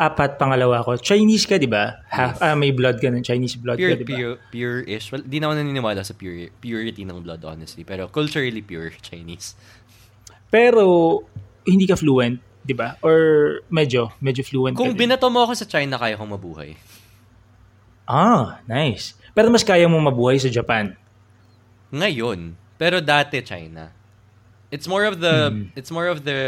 apat pangalawa ko. Chinese ka, di ba? Half, ah, may blood ka ng Chinese blood Pure, ka, di ba? pure, pure-ish. Well, di na ako naniniwala sa pure, purity ng blood, honestly. Pero culturally pure [LAUGHS] Chinese. Pero hindi ka fluent, di ba? Or medyo, medyo fluent Kung binato mo ako sa China, kaya kong mabuhay. Ah, nice. Pero mas kaya mo mabuhay sa Japan. Ngayon. Pero dati China. It's more of the Mhm. it's more of the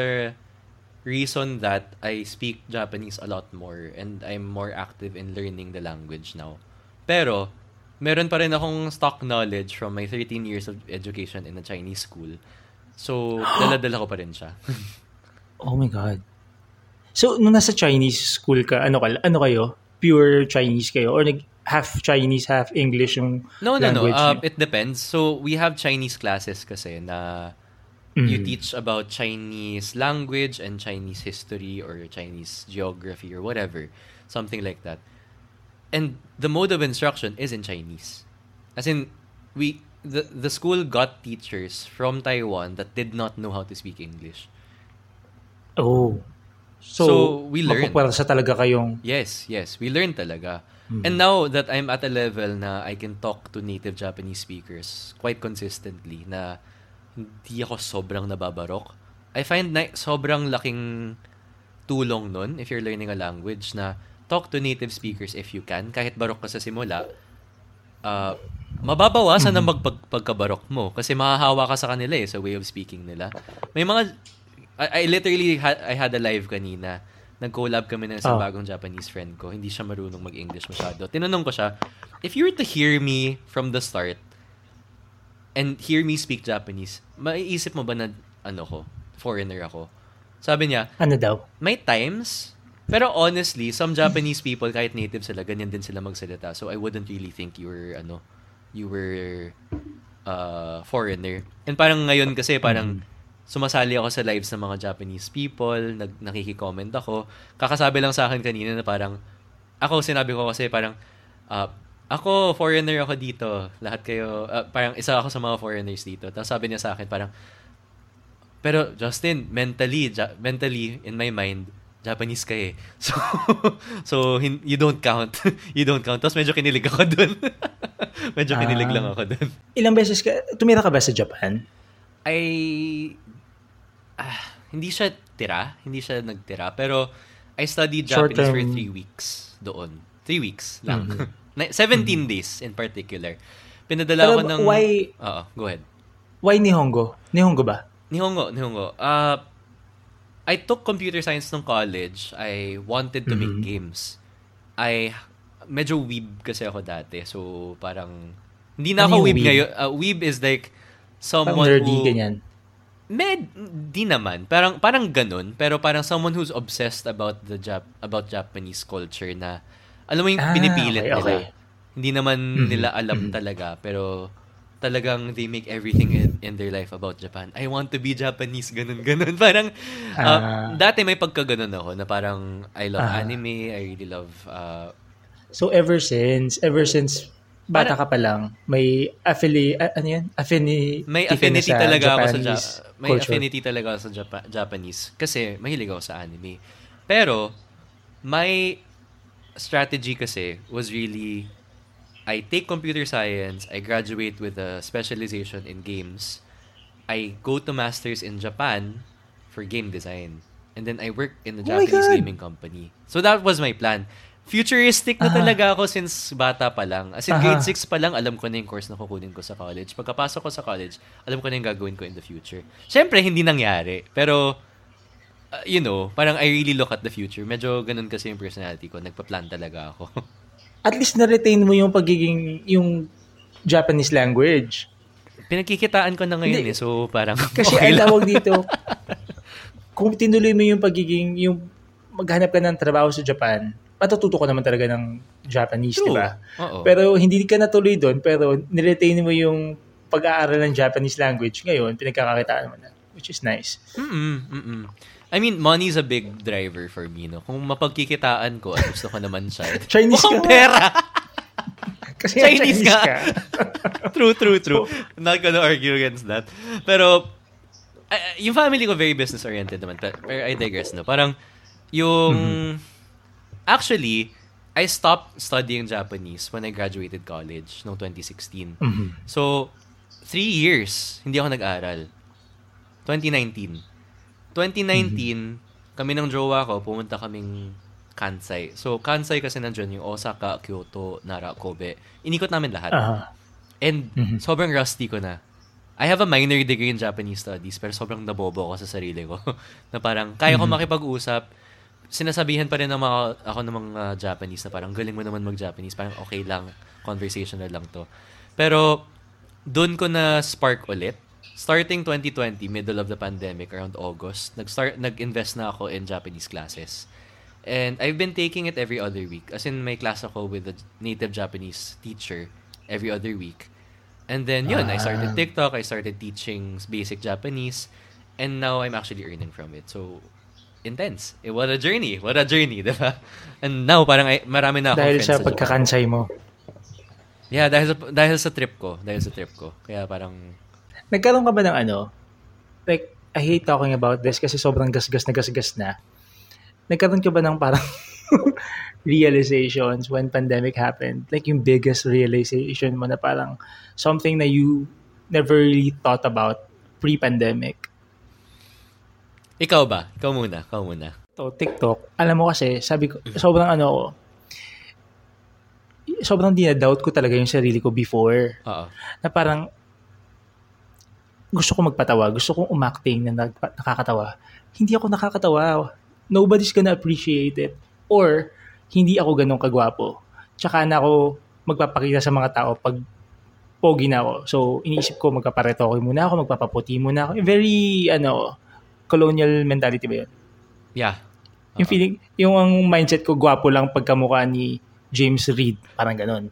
reason that I speak Japanese a lot more and I'm more active in learning the language now. Pero meron pa rin akong stock knowledge from my 13 years of education in a Chinese school. So, [GASPS] dala-dala ko pa rin siya. [LAUGHS] Oh my God. So, nung nasa Chinese school ka, ano, ka, ano kayo? Pure Chinese kayo? Or nag half Chinese, half English yung No, no, no. language Uh, niyo? it depends. So, we have Chinese classes kasi na you Mhm. teach about Chinese language and Chinese history or Chinese geography or whatever. Something like that. And the mode of instruction is in Chinese. As in, we the, the school got teachers from Taiwan that did not know how to speak English. Oh. So, So, we learn. mapapwersa talaga kayong... Yes, yes. We learn talaga. Mhm. And now that I'm at a level na I can talk to native Japanese speakers quite consistently na hindi ako sobrang nababarok, I find na sobrang laking tulong nun if you're learning a language na talk to native speakers if you can. Kahit barok ka sa simula, uh, mababawasan ang magpagkabarok mo kasi mahahawa ka sa kanila eh, sa way of speaking nila. May mga I, I literally had I had a live kanina. Nag-collab kami ng isang Oh. bagong Japanese friend ko. Hindi siya marunong mag-English masyado. Tinanong ko siya, if you were to hear me from the start and hear me speak Japanese, maiisip mo ba na ano ko, foreigner ako? Sabi niya, Ano daw? may times, pero honestly, some Japanese people, kahit native sila, ganyan din sila magsalita. So I wouldn't really think you were, ano, you were uh, foreigner. And parang ngayon kasi, parang sumasali ako sa lives ng mga Japanese people, nag, nakiki-comment ako. Kakasabi lang sa akin kanina na parang, ako sinabi ko kasi parang, uh, ako, foreigner ako dito. Lahat kayo, uh, parang isa ako sa mga foreigners dito. Tapos sabi niya sa akin, parang, pero Justin, mentally, ja- mentally, in my mind, Japanese ka eh. [LAUGHS] So, so hin- you don't count. [LAUGHS] you don't count. Tapos medyo kinilig ako dun. [LAUGHS] medyo kinilig uh, lang ah. ako dun. Ilang beses ka, tumira ka ba sa Japan? I, ah, hindi siya tira. Hindi siya nagtira. Pero, I studied Japanese for three weeks doon. Three weeks lang. Mm-hmm. 17 mm-hmm. days in particular. Pinadala Pero ko ng... why... Oo, go ahead. Why Nihongo? Nihongo ba? Nihongo, Nihongo. Uh, I took computer science nung college. I wanted to mm-hmm. make games. I... Medyo weeb kasi ako dati. So, parang... Hindi na ano ako weeb, weeb ngayon. Uh, weeb is like someone Pang nerdy, who... ganyan. Med, di naman. Parang, parang ganun. Pero parang someone who's obsessed about the Jap, about Japanese culture na alam mo yung Ah, pinipilit okay, okay. nila. Hindi naman Mhm, nila alam mhm. talaga. Pero, talagang they make everything in, in their life about Japan. I want to be Japanese, ganun, ganun. [LAUGHS] Parang, uh, Ah. dati may pagkaganon ako na parang, I love Ah. anime, I really love, uh, So ever since, ever since bata Para- ka pa lang, may affili, ah, ano yan? Affini, may affinity talaga ako sa Japanese Ja- may culture. affinity talaga ako sa Japa- Japanese kasi mahilig ako sa anime. Pero my strategy kasi was really I take computer science, I graduate with a specialization in games. I go to masters in Japan for game design. And then I work in the Oh Japanese gaming company. So that was my plan. Futuristic na Ah. talaga ako since bata pa lang. As in, grade 6 pa lang, alam ko na yung course na kukunin ko sa college. Pagkapasok ko sa college, alam ko na yung gagawin ko in the future. Siyempre, hindi nangyari. Pero, uh, you know, parang I really look at the future. Medyo ganun kasi yung personality ko. Nagpa-plan talaga ako. [LAUGHS] At least na-retain mo yung pagiging, yung Japanese language. Pinagkikitaan ko na ngayon Hindi. eh. So, parang [LAUGHS] Kasi okay ang tawag dito, [LAUGHS] kung tinuloy mo yung pagiging, yung maghanap ka ng trabaho sa Japan, matututo ka naman talaga ng Japanese, di ba? Pero hindi ka natuloy doon, pero niretain mo yung pag-aaral ng Japanese language ngayon, pinagkakakitaan mo na, which is nice. Mm-mm, mm-mm. I mean, money is a big driver for me, no? Kung mapagkikitaan ko at gusto ko naman siya. [LAUGHS] Chinese ka. pera! [LAUGHS] Kasi Chinese, Chinese ka. ka. [LAUGHS] true, true, true. So, Not gonna argue against that. Pero, uh, yung family ko very business-oriented naman. Pero I digress, no? Parang, yung... Mm-hmm. Actually, I stopped studying Japanese when I graduated college noong 2016. Mm-hmm. So, three years, hindi ako nag-aral. 2019. 2019, mm-hmm. kami ng jowa ko, pumunta kaming Kansai. So, Kansai kasi nandiyan yung Osaka, Kyoto, Nara, Kobe. Inikot namin lahat. Uh-huh. And mm-hmm. sobrang rusty ko na. I have a minor degree in Japanese studies, pero sobrang nabobo ko sa sarili ko. [LAUGHS] na parang, kaya ko mm-hmm. makipag-usap, sinasabihan pa rin ng mga, ako ng mga Japanese na parang galing mo naman mag-Japanese, parang okay lang, conversational lang to. Pero, doon ko na spark ulit. Starting 2020, middle of the pandemic, around August, nag-start, nag-invest na ako in Japanese classes. And I've been taking it every other week. As in, may class ako with a native Japanese teacher every other week. And then, yun, I started ah. TikTok, I started teaching basic Japanese, and now I'm actually earning from it. So, intense. Eh, what a journey. What a journey, di ba? And now, parang ay, marami na ako Dahil sa, sa pagkakansay mo. Yeah, dahil sa, dahil sa trip ko. Dahil sa trip ko. Kaya parang... Nagkaroon ka ba ng ano? Like, I hate talking about this kasi sobrang gasgas na gasgas na. Nagkaroon ka ba ng parang [LAUGHS] realizations when pandemic happened? Like yung biggest realization mo na parang something na you never really thought about pre-pandemic? Ikaw ba? Ikaw muna. Ikaw muna. To TikTok. Alam mo kasi, sabi ko, sobrang ano ko, sobrang dinadoubt ko talaga yung sarili ko before. Oo. Na parang, gusto ko magpatawa, gusto kong umacting na nakakatawa. Hindi ako nakakatawa. Nobody's gonna appreciate it. Or, hindi ako ganun kagwapo. Tsaka na ako magpapakita sa mga tao pag pogi na ako. So, iniisip ko, magpaparetoke muna ako, magpapaputi muna ako. Very, ano, colonial mentality ba yun? Yeah. Uh-huh. Yung feeling, yung ang mindset ko, gwapo lang pagkamukha ni James Reed. Parang ganun.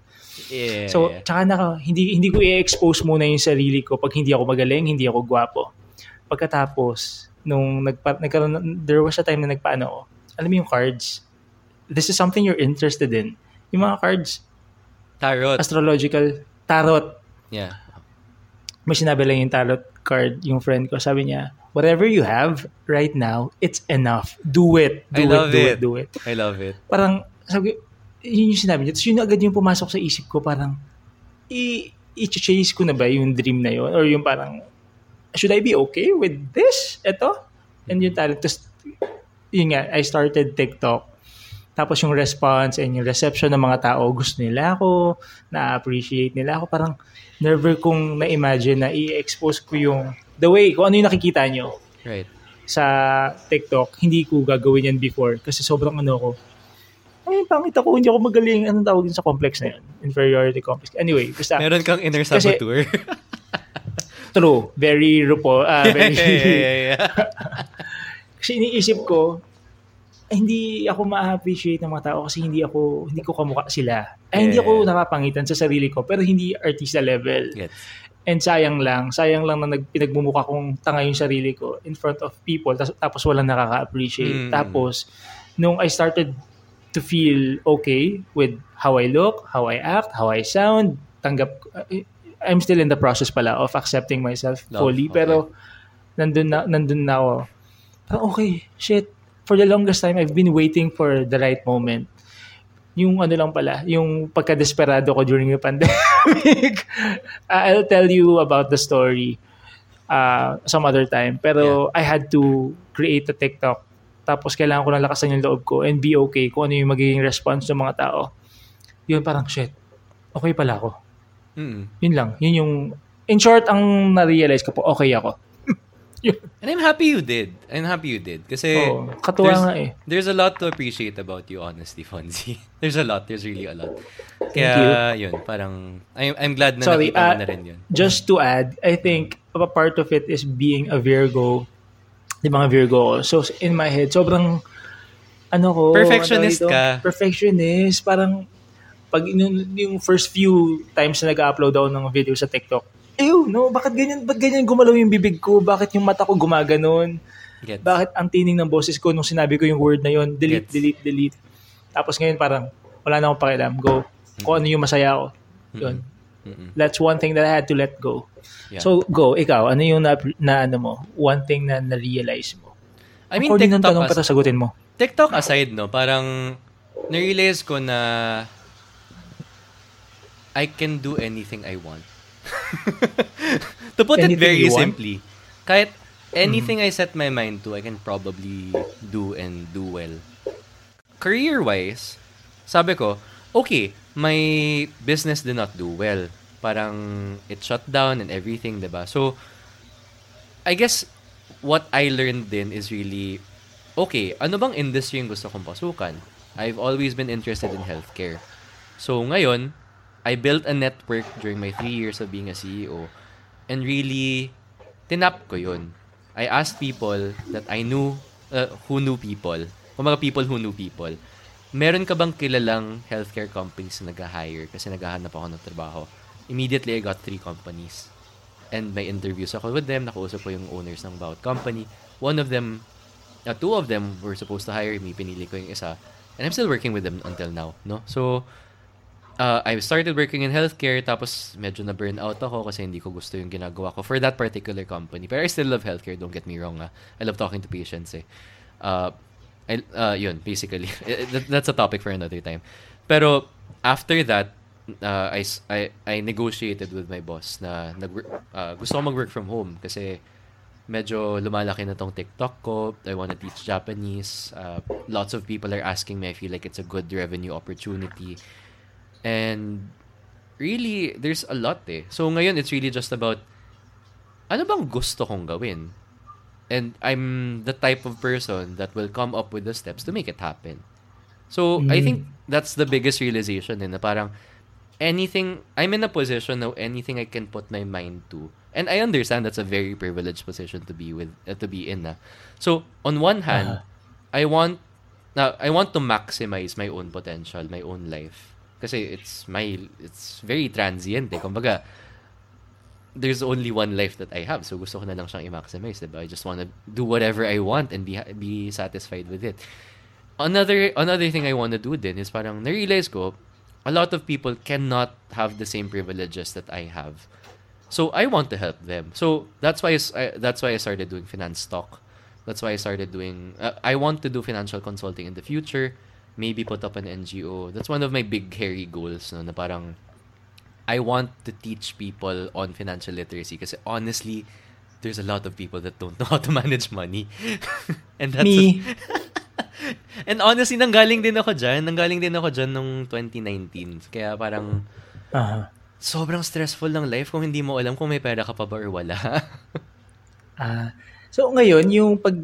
Yeah, so, tsaka na, hindi, hindi ko i-expose muna yung sarili ko pag hindi ako magaling, hindi ako gwapo. Pagkatapos, nung nagpa, nagkaroon, there was a time na nagpaano ako. Alam mo yung cards? This is something you're interested in. Yung mga cards. Tarot. Astrological. Tarot. Yeah. May sinabi lang yung tarot card, yung friend ko. Sabi niya, whatever you have right now, it's enough. Do it. Do I it, love do it. it, do it. I love it. Parang, sabi, yun yung sinabi niya. Tapos yun agad yung pumasok sa isip ko, parang, i- i-chase ko na ba yung dream na yun? Or yung parang, should I be okay with this? Ito? And yung talent. Tapos, yun nga, I started TikTok. Tapos yung response and yung reception ng mga tao, gusto nila ako, na-appreciate nila ako. Parang never kong na-imagine na i-expose ko yung the way, kung ano yung nakikita nyo right. sa TikTok, hindi ko gagawin yan before kasi sobrang ano ko, ay, pangit ako, hindi ako magaling. Anong tawag sa complex na yun? Inferiority complex. Anyway, basta. Meron kang inner saboteur. Kasi, [LAUGHS] true. Very rupo. Uh, very, yeah, yeah, yeah. [LAUGHS] kasi iniisip ko, ay, hindi ako ma-appreciate ng mga tao kasi hindi ako, hindi ko kamukha sila. Ay, hindi ako napapangitan sa sarili ko, pero hindi artista level. Yes. And sayang lang, sayang lang na nag, pinagmumukha kong tanga yung sarili ko in front of people tapos, tapos walang nakaka-appreciate. Mm. Tapos, nung I started to feel okay with how I look, how I act, how I sound, tanggap, I'm still in the process pala of accepting myself fully. okay. Pero, nandun na, nandun na ako. Parang, okay, shit, for the longest time, I've been waiting for the right moment yung ano lang pala, yung pagka-desperado ko during the [LAUGHS] pandemic. I'll tell you about the story uh, some other time. Pero yeah. I had to create a TikTok. Tapos kailangan ko lang lakasan yung loob ko and be okay kung ano yung magiging response ng mga tao. Yun parang, shit, okay pala ako. Mm. Yun lang. Yun yung, in short, ang na-realize ko po, okay ako. [LAUGHS] And I'm happy you did. I'm happy you did. Kasi oh, katuwa nga eh. There's a lot to appreciate about you, honestly, Fonzie. [LAUGHS] There's a lot. There's really a lot. Kaya, you. yun, parang, I'm, I'm glad na Sorry, nakita uh, na rin yun. Just to add, I think a part of it is being a Virgo. Di mga Virgo So, in my head, sobrang, ano ko, perfectionist ano ka. Perfectionist. Parang, pag yung, yung first few times na nag-upload ako ng video sa TikTok, ew, no, bakit ganyan, bakit ganyan gumalaw yung bibig ko? Bakit yung mata ko gumaganon? Gets. Bakit ang tining ng boses ko nung sinabi ko yung word na yun? Delete, Gets. delete, delete. Tapos ngayon parang, wala na akong pakialam. Go. Mm-hmm. Kung ano yung masaya ko. Yun. Mm-hmm. That's one thing that I had to let go. Yeah. So, go. Ikaw, ano yung na, na ano mo? One thing na na-realize mo? I mean, According TikTok tanong as- pa sagutin mo. TikTok aside, no, parang na-realize ko na I can do anything I want. [LAUGHS] to put anything it very simply, kahit anything mm. I set my mind to, I can probably do and do well. Career-wise, sabi ko, okay, my business did not do well. Parang it shut down and everything, diba? So, I guess what I learned din is really, okay, ano bang industry yung gusto kong pasukan? I've always been interested in healthcare. So, ngayon, I built a network during my three years of being a CEO and really tinap ko yun. I asked people that I knew, uh, who knew people, kung mga people who knew people, meron ka bang kilalang healthcare companies na nag-hire kasi naghahanap ako ng trabaho? Immediately, I got three companies. And may interviews ako with them, nakausap ko yung owners ng bawat company. One of them, uh, two of them were supposed to hire me, pinili ko yung isa. And I'm still working with them until now, no? So, uh, I started working in healthcare tapos medyo na burn out ako kasi hindi ko gusto yung ginagawa ko for that particular company. Pero I still love healthcare, don't get me wrong. Ah. I love talking to patients eh. Uh, uh, yun, basically. [LAUGHS] That's a topic for another time. Pero after that, uh, I, I, I negotiated with my boss na nag, uh, gusto ko mag-work from home kasi medyo lumalaki na tong TikTok ko. I want to teach Japanese. Uh, lots of people are asking me. I feel like it's a good revenue opportunity. And really, there's a lot eh. So ngayon, it's really just about ano bang gusto kong gawin? And I'm the type of person that will come up with the steps to make it happen. So, mm. I think that's the biggest realization din na parang anything, I'm in a position now, anything I can put my mind to. And I understand that's a very privileged position to be with, uh, to be in. Na. So, on one hand, uh-huh. I want, now, I want to maximize my own potential, my own life. Kasi it's my, it's very transient eh. Kumbaga, there's only one life that I have. So gusto ko na lang siyang i-maximize, diba? I just want to do whatever I want and be be satisfied with it. Another another thing I want to do then is parang na-realize ko, a lot of people cannot have the same privileges that I have. So I want to help them. So that's why I, that's why I started doing finance talk. That's why I started doing uh, I want to do financial consulting in the future maybe put up an NGO. That's one of my big hairy goals no, na parang I want to teach people on financial literacy kasi honestly there's a lot of people that don't [LAUGHS] know how to manage money. [LAUGHS] and that's Me. A, [LAUGHS] and honestly, nanggaling din ako dyan. Nanggaling din ako dyan nung 2019. Kaya parang uh-huh. sobrang stressful ng life kung hindi mo alam kung may pera ka pa ba or wala. uh, so ngayon, yung pag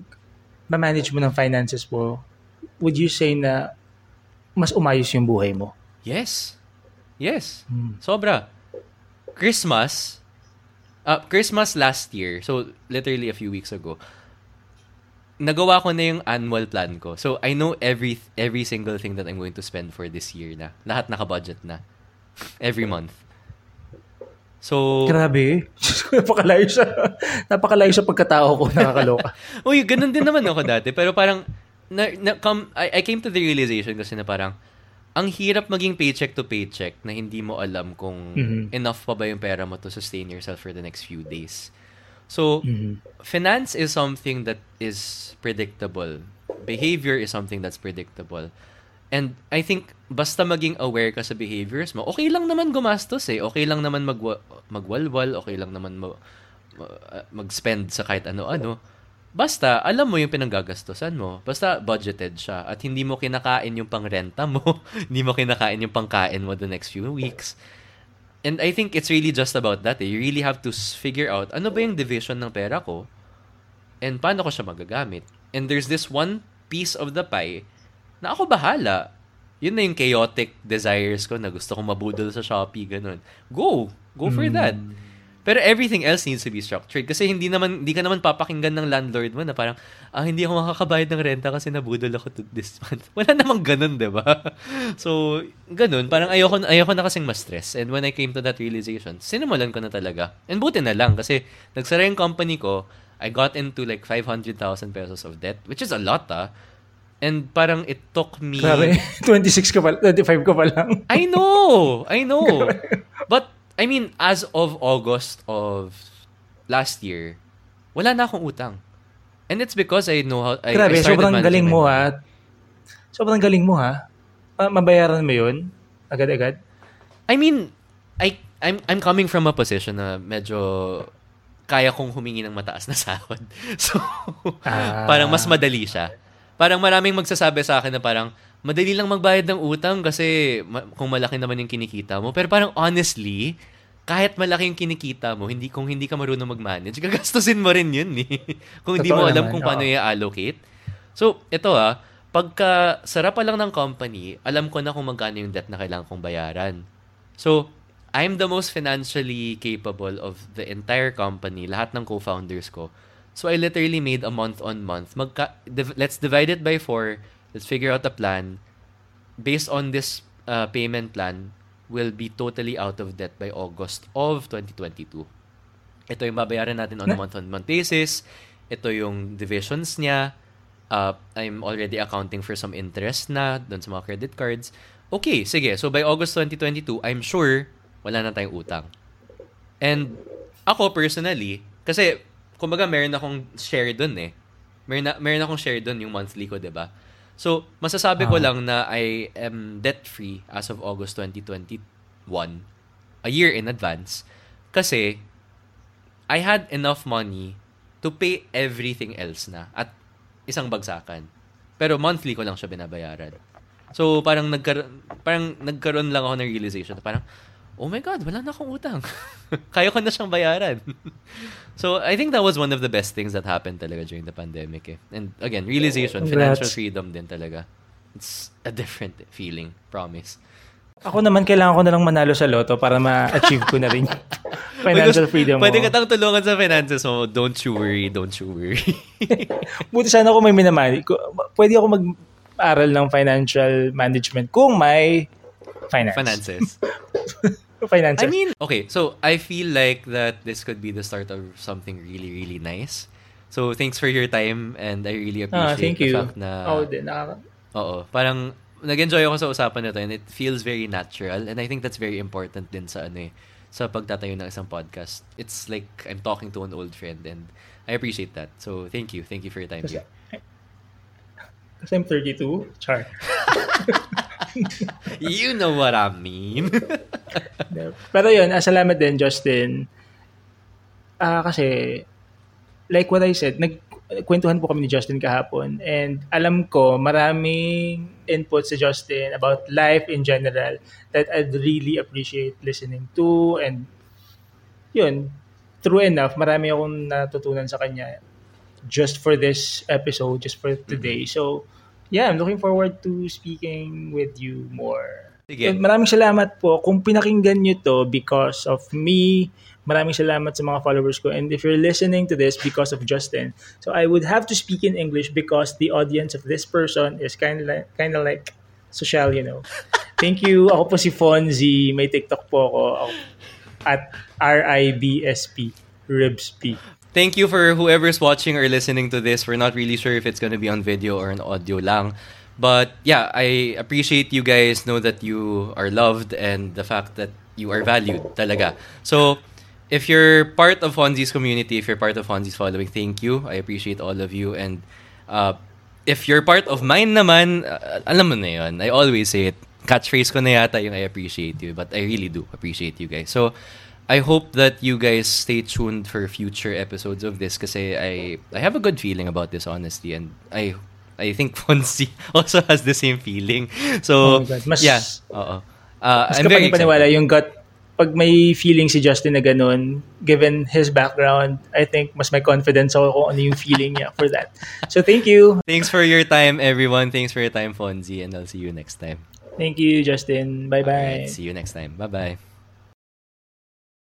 manage mo ng finances mo, would you say na mas umayos yung buhay mo? Yes. Yes. Hmm. Sobra. Christmas, uh, Christmas last year, so literally a few weeks ago, nagawa ko na yung annual plan ko. So, I know every every single thing that I'm going to spend for this year na. Lahat naka-budget na. Every month. So... Grabe. [LAUGHS] napakalayo siya. napakalayo siya pagkatao ko. Nakakaloka. [LAUGHS] Uy, ganun din naman ako dati. Pero parang, na, na come, I, I came to the realization kasi na parang ang hirap maging paycheck to paycheck na hindi mo alam kung mm-hmm. enough pa ba yung pera mo to sustain yourself for the next few days. So, mm-hmm. finance is something that is predictable. Behavior is something that's predictable. And I think basta maging aware ka sa behaviors mo, okay lang naman gumastos eh. Okay lang naman magwa- magwalwal, okay lang naman ma- mag-spend sa kahit ano-ano. Basta, alam mo yung pinanggagastosan mo. Basta, budgeted siya. At hindi mo kinakain yung pangrenta mo. [LAUGHS] hindi mo kinakain yung pangkain mo the next few weeks. And I think it's really just about that. Eh. You really have to figure out, ano ba yung division ng pera ko? And paano ko siya magagamit? And there's this one piece of the pie na ako bahala. Yun na yung chaotic desires ko na gusto kong mabudol sa Shopee, ganun. Go! Go for mm. that. Pero everything else needs to be structured kasi hindi naman hindi ka naman papakinggan ng landlord mo na parang ah hindi ako makakabayad ng renta kasi nabudol ako to this [LAUGHS] month. Wala namang ganun, 'di ba? [LAUGHS] So, ganun, parang ayoko ayoko na kasing ma-stress. And when I came to that realization, sinimulan ko na talaga. And buti na lang kasi nagsara yung company ko, I got into like 500,000 pesos of debt, which is a lot ah. And parang it took me... Grabe, [LAUGHS] 26 ka pa, 25 ka pa lang. I know! I know! But I mean, as of August of last year, wala na akong utang. And it's because I know how... I, Grabe, I sobrang galing mo ha. Sobrang galing mo ha. Mabayaran mo yun? Agad-agad? I mean, I, I'm, I'm coming from a position na medyo kaya kong humingi ng mataas na sahod. [LAUGHS] So, ah. parang mas madali siya. Parang maraming magsasabi sa akin na parang, madali lang magbayad ng utang kasi ma- kung malaki naman yung kinikita mo. Pero parang honestly, kahit malaki yung kinikita mo, hindi kung hindi ka marunong mag-manage, [LAUGHS] gagastusin mo rin yun eh. kung hindi mo alam naman, kung paano i-allocate. So, ito ah, pagka sarap pa lang ng company, alam ko na kung magkano yung debt na kailangan kong bayaran. So, I'm the most financially capable of the entire company, lahat ng co-founders ko. So, I literally made a month on month. Magka, div- let's divide it by four Let's figure out a plan. Based on this uh, payment plan, will be totally out of debt by August of 2022. Ito yung babayaran natin on a month-on-month basis. Ito yung divisions niya. Uh, I'm already accounting for some interest na doon sa mga credit cards. Okay, sige. So by August 2022, I'm sure wala na tayong utang. And ako personally, kasi kumbaga meron akong share doon eh. Meron, na, meron akong share doon yung monthly ko, 'di ba? So, masasabi ko ah. lang na I am debt-free as of August 2021, a year in advance, kasi I had enough money to pay everything else na at isang bagsakan. Pero monthly ko lang siya binabayaran. So, parang nagkaroon, parang nagkaroon lang ako ng realization. Parang, oh my God, wala na akong utang. [LAUGHS] Kaya ko na siyang bayaran. [LAUGHS] so, I think that was one of the best things that happened talaga during the pandemic. Eh. And again, realization, Congrats. financial freedom din talaga. It's a different feeling, promise. Ako naman, kailangan ko na lang manalo sa loto para ma-achieve ko na rin [LAUGHS] financial freedom. Pwede ka tang tulungan sa finances mo. Don't you worry, don't you worry. Buti sana ako may minamani. Pwede ako mag-aral ng financial management kung may finance. Finances. Finances. I mean, okay, so I feel like that this could be the start of something really, really nice. So, thanks for your time and I really appreciate ah, thank the you. fact na... Oh, din. Nakaka- oo. Parang, nag-enjoy ako sa usapan na to and it feels very natural and I think that's very important din sa ano eh, sa pagtatayo ng isang podcast. It's like I'm talking to an old friend and I appreciate that. So, thank you. Thank you for your time. Kasi, kasi I'm 32. Char. [LAUGHS] you know what I mean. [LAUGHS] Pero yun, uh, salamat din, Justin. Ah, kasi, like what I said, nagkwentuhan po kami ni Justin kahapon and alam ko maraming input si Justin about life in general that I'd really appreciate listening to and yun, true enough, marami akong natutunan sa kanya just for this episode, just for today. Mm-hmm. So, yeah, I'm looking forward to speaking with you more. Sige. Maraming salamat po kung pinakinggan nyo to because of me. Maraming salamat sa mga followers ko. And if you're listening to this because of Justin, so I would have to speak in English because the audience of this person is kind of like, kind of like social, you know. [LAUGHS] Thank you. Ako po si Fonzie. May TikTok po ako at R-I-B-S-P. Ribsp. thank you for whoever's watching or listening to this. We're not really sure if it's going to be on video or on audio lang. But yeah, I appreciate you guys know that you are loved and the fact that you are valued talaga. So, if you're part of Fonzie's community, if you're part of Fonzie's following, thank you. I appreciate all of you. And uh, if you're part of mine naman, uh, alam mo na yun. I always say it. Catchphrase ko na yata yung I appreciate you. But I really do appreciate you guys. So, I hope that you guys stay tuned for future episodes of this kasi I I have a good feeling about this honestly and I I think [LAUGHS] Fonzie also has the same feeling. So, oh Mas, yeah. Oo. Uh, mas I'm very paniwala yung gut pag may feeling si Justin na ganun, given his background, I think mas may confidence ako kung ano yung feeling niya for that. So thank you. Thanks for your time, everyone. Thanks for your time, Fonzie, and I'll see you next time. Thank you, Justin. Bye-bye. Right, see you next time. Bye-bye.